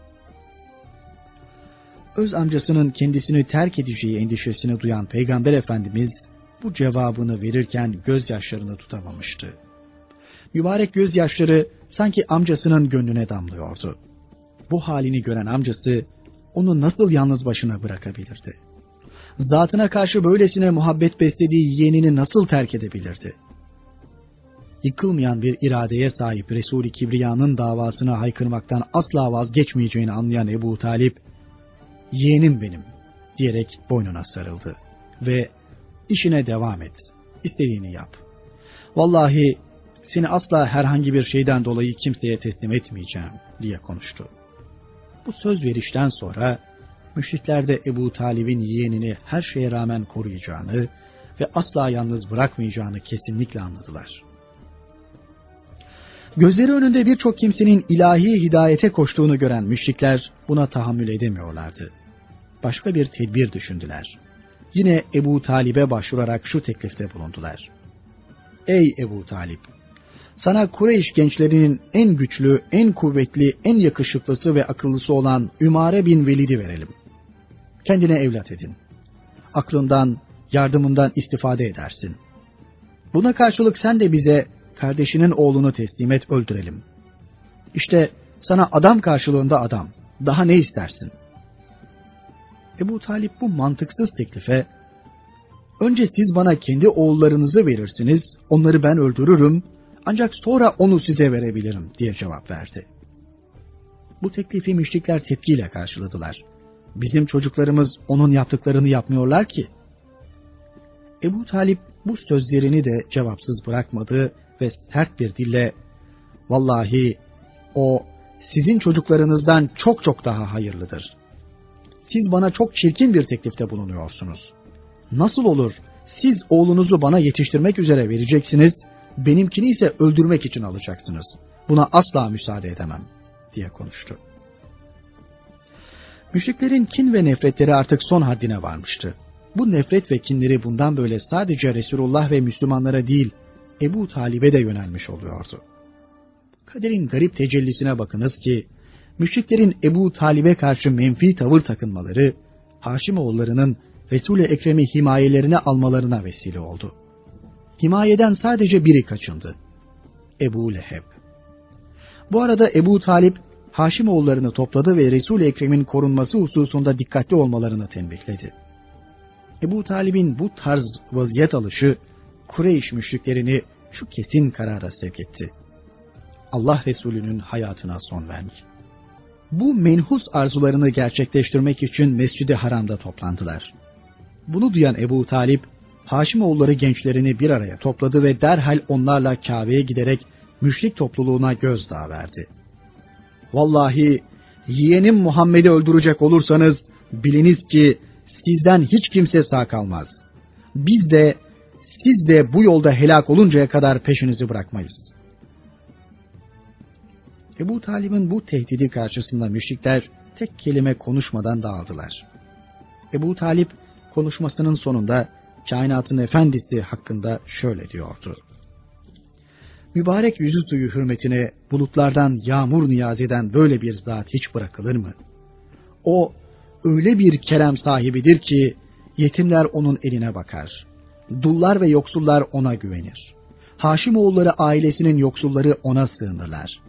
Öz amcasının kendisini terk edeceği endişesini duyan Peygamber Efendimiz, bu cevabını verirken gözyaşlarını tutamamıştı. Mübarek gözyaşları sanki amcasının gönlüne damlıyordu. Bu halini gören amcası onu nasıl yalnız başına bırakabilirdi? Zatına karşı böylesine muhabbet beslediği yeğenini nasıl terk edebilirdi? Yıkılmayan bir iradeye sahip Resul-i Kibriya'nın davasına haykırmaktan asla vazgeçmeyeceğini anlayan Ebu Talip, yeğenim benim diyerek boynuna sarıldı ve işine devam et, istediğini yap. Vallahi seni asla herhangi bir şeyden dolayı kimseye teslim etmeyeceğim diye konuştu. Bu söz verişten sonra müşrikler de Ebu Talib'in yeğenini her şeye rağmen koruyacağını ve asla yalnız bırakmayacağını kesinlikle anladılar. Gözleri önünde birçok kimsenin ilahi hidayete koştuğunu gören müşrikler buna tahammül edemiyorlardı. Başka bir tedbir düşündüler. Yine Ebu Talib'e başvurarak şu teklifte bulundular. Ey Ebu Talip! Sana Kureyş gençlerinin en güçlü, en kuvvetli, en yakışıklısı ve akıllısı olan Ümare bin Velid'i verelim. Kendine evlat edin. Aklından, yardımından istifade edersin. Buna karşılık sen de bize kardeşinin oğlunu teslim et öldürelim. İşte sana adam karşılığında adam. Daha ne istersin? Ebu Talip bu mantıksız teklife önce siz bana kendi oğullarınızı verirsiniz, onları ben öldürürüm, ancak sonra onu size verebilirim diye cevap verdi. Bu teklifi müşrikler tepkiyle karşıladılar. Bizim çocuklarımız onun yaptıklarını yapmıyorlar ki. Ebu Talip bu sözlerini de cevapsız bırakmadı ve sert bir dille vallahi o sizin çocuklarınızdan çok çok daha hayırlıdır. Siz bana çok çirkin bir teklifte bulunuyorsunuz. Nasıl olur siz oğlunuzu bana yetiştirmek üzere vereceksiniz, benimkini ise öldürmek için alacaksınız. Buna asla müsaade edemem diye konuştu. Müşriklerin kin ve nefretleri artık son haddine varmıştı. Bu nefret ve kinleri bundan böyle sadece Resulullah ve Müslümanlara değil, Ebu Talib'e de yönelmiş oluyordu. Kaderin garip tecellisine bakınız ki, müşriklerin Ebu Talib'e karşı menfi tavır takınmaları, Haşimoğullarının Resul-i Ekrem'i himayelerine almalarına vesile oldu. Himayeden sadece biri kaçındı. Ebu Leheb. Bu arada Ebu Talip, Haşimoğullarını topladı ve Resul-i Ekrem'in korunması hususunda dikkatli olmalarını tembihledi. Ebu Talib'in bu tarz vaziyet alışı, Kureyş müşriklerini şu kesin karara sevk etti. Allah Resulü'nün hayatına son vermek. Bu menhus arzularını gerçekleştirmek için Mescid-i Haram'da toplandılar. Bunu duyan Ebu Talip, Haşimoğulları gençlerini bir araya topladı ve derhal onlarla Kabe'ye giderek müşrik topluluğuna gözdağı verdi. Vallahi yeğenim Muhammed'i öldürecek olursanız biliniz ki sizden hiç kimse sağ kalmaz. Biz de siz de bu yolda helak oluncaya kadar peşinizi bırakmayız. Ebu Talib'in bu tehdidi karşısında müşrikler tek kelime konuşmadan dağıldılar. Ebu Talip konuşmasının sonunda kainatın efendisi hakkında şöyle diyordu. Mübarek yüzü suyu hürmetine bulutlardan yağmur niyaz eden böyle bir zat hiç bırakılır mı? O öyle bir kerem sahibidir ki yetimler onun eline bakar. Dullar ve yoksullar ona güvenir. Haşimoğulları ailesinin yoksulları ona sığınırlar.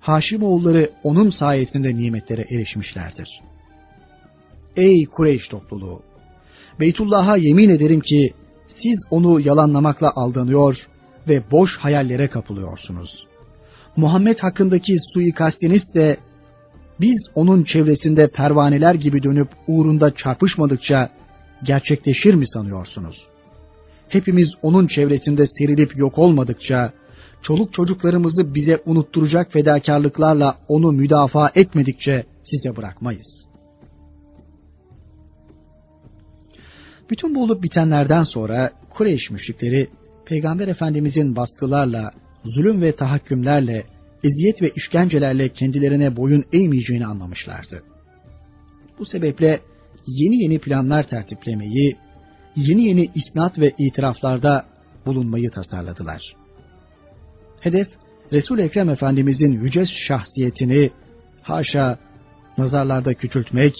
Haşimoğulları onun sayesinde nimetlere erişmişlerdir. Ey Kureyş topluluğu! Beytullah'a yemin ederim ki siz onu yalanlamakla aldanıyor ve boş hayallere kapılıyorsunuz. Muhammed hakkındaki suikastiniz ise biz onun çevresinde pervaneler gibi dönüp uğrunda çarpışmadıkça gerçekleşir mi sanıyorsunuz? Hepimiz onun çevresinde serilip yok olmadıkça, çoluk çocuklarımızı bize unutturacak fedakarlıklarla onu müdafaa etmedikçe size bırakmayız. Bütün bu olup bitenlerden sonra Kureyş müşrikleri Peygamber Efendimizin baskılarla, zulüm ve tahakkümlerle, eziyet ve işkencelerle kendilerine boyun eğmeyeceğini anlamışlardı. Bu sebeple yeni yeni planlar tertiplemeyi, yeni yeni isnat ve itiraflarda bulunmayı tasarladılar. Hedef, Resul-i Ekrem Efendimizin yüce şahsiyetini haşa nazarlarda küçültmek,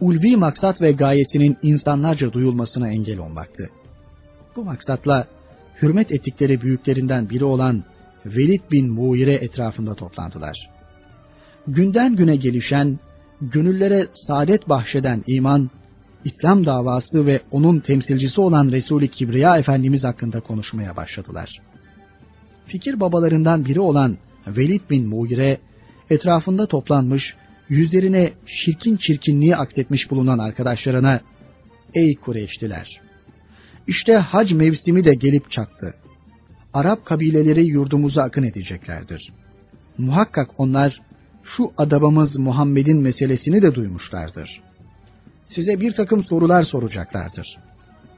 ulvi maksat ve gayesinin insanlarca duyulmasına engel olmaktı. Bu maksatla hürmet ettikleri büyüklerinden biri olan Velid bin Muire etrafında toplantılar. Günden güne gelişen, gönüllere saadet bahşeden iman, İslam davası ve onun temsilcisi olan Resul-i Kibriya Efendimiz hakkında konuşmaya başladılar. Fikir babalarından biri olan Velid bin Muire, etrafında toplanmış, yüzlerine şirkin çirkinliği aksetmiş bulunan arkadaşlarına, Ey Kureyşliler! İşte hac mevsimi de gelip çattı. Arap kabileleri yurdumuza akın edeceklerdir. Muhakkak onlar şu adabamız Muhammed'in meselesini de duymuşlardır. Size bir takım sorular soracaklardır.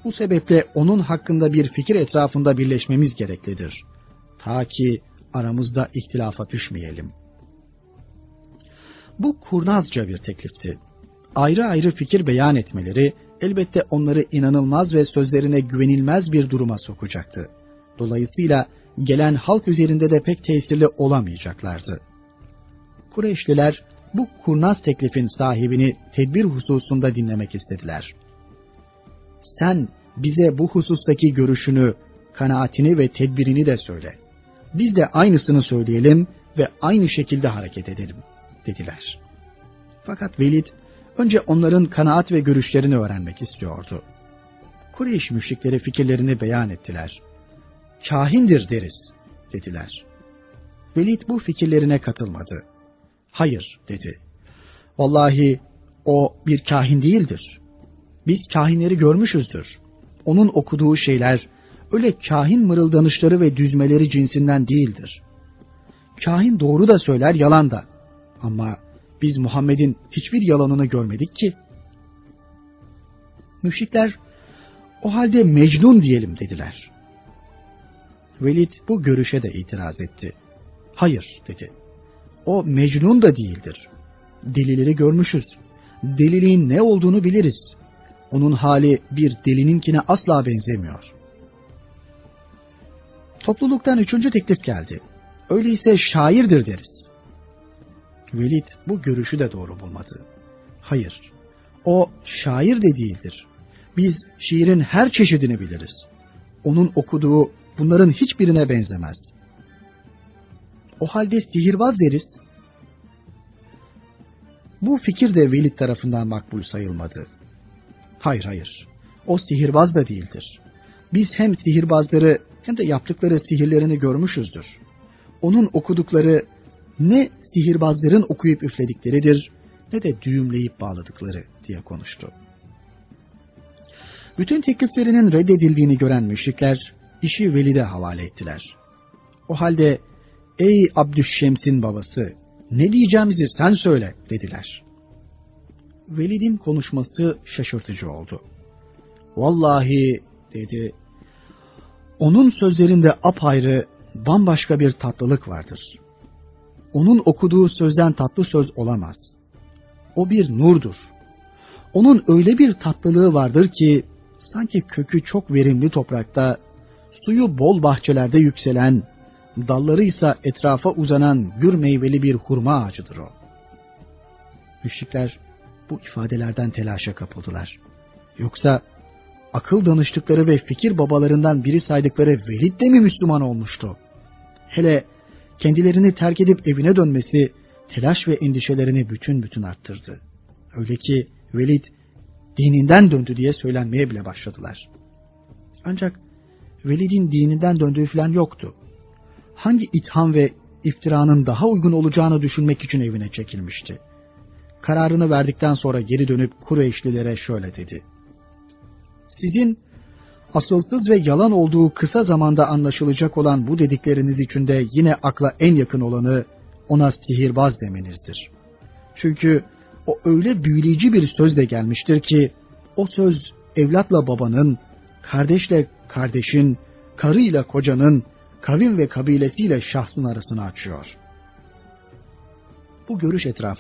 Bu sebeple onun hakkında bir fikir etrafında birleşmemiz gereklidir. Ta ki aramızda ihtilafa düşmeyelim. Bu kurnazca bir teklifti. Ayrı ayrı fikir beyan etmeleri elbette onları inanılmaz ve sözlerine güvenilmez bir duruma sokacaktı. Dolayısıyla gelen halk üzerinde de pek tesirli olamayacaklardı. Kureyşliler bu kurnaz teklifin sahibini tedbir hususunda dinlemek istediler. Sen bize bu husustaki görüşünü, kanaatini ve tedbirini de söyle. Biz de aynısını söyleyelim ve aynı şekilde hareket edelim, dediler. Fakat Velid önce onların kanaat ve görüşlerini öğrenmek istiyordu. Kureyş müşrikleri fikirlerini beyan ettiler. Kahindir deriz, dediler. Velid bu fikirlerine katılmadı. Hayır, dedi. Vallahi o bir kahin değildir. Biz kahinleri görmüşüzdür. Onun okuduğu şeyler öyle kahin mırıldanışları ve düzmeleri cinsinden değildir. Kahin doğru da söyler, yalan da. Ama biz Muhammed'in hiçbir yalanını görmedik ki. Müşrikler o halde Mecnun diyelim dediler. Velid bu görüşe de itiraz etti. Hayır dedi. O Mecnun da değildir. Delileri görmüşüz. Deliliğin ne olduğunu biliriz. Onun hali bir delininkine asla benzemiyor. Topluluktan üçüncü teklif geldi. Öyleyse şairdir deriz. Velid bu görüşü de doğru bulmadı. Hayır, o şair de değildir. Biz şiirin her çeşidini biliriz. Onun okuduğu bunların hiçbirine benzemez. O halde sihirbaz deriz. Bu fikir de Velid tarafından makbul sayılmadı. Hayır hayır, o sihirbaz da değildir. Biz hem sihirbazları hem de yaptıkları sihirlerini görmüşüzdür. Onun okudukları ne sihirbazların okuyup üfledikleridir ne de düğümleyip bağladıkları diye konuştu. Bütün tekliflerinin reddedildiğini gören müşrikler işi Velid'e havale ettiler. O halde ey Abdüşşems'in babası ne diyeceğimizi sen söyle dediler. Velid'in konuşması şaşırtıcı oldu. Vallahi dedi onun sözlerinde apayrı bambaşka bir tatlılık vardır. Onun okuduğu sözden tatlı söz olamaz. O bir nurdur. Onun öyle bir tatlılığı vardır ki sanki kökü çok verimli toprakta, suyu bol bahçelerde yükselen, dalları ise etrafa uzanan gür meyveli bir hurma ağacıdır o. Müşrikler bu ifadelerden telaşa kapıldılar. Yoksa akıl danıştıkları ve fikir babalarından biri saydıkları Velid de mi Müslüman olmuştu? Hele kendilerini terk edip evine dönmesi telaş ve endişelerini bütün bütün arttırdı. Öyle ki Velid dininden döndü diye söylenmeye bile başladılar. Ancak Velid'in dininden döndüğü falan yoktu. Hangi itham ve iftiranın daha uygun olacağını düşünmek için evine çekilmişti. Kararını verdikten sonra geri dönüp Kureyşlilere şöyle dedi. Sizin asılsız ve yalan olduğu kısa zamanda anlaşılacak olan bu dedikleriniz içinde yine akla en yakın olanı ona sihirbaz demenizdir. Çünkü o öyle büyüleyici bir sözle gelmiştir ki o söz evlatla babanın, kardeşle kardeşin, karıyla kocanın, kavim ve kabilesiyle şahsın arasını açıyor. Bu görüş etrafında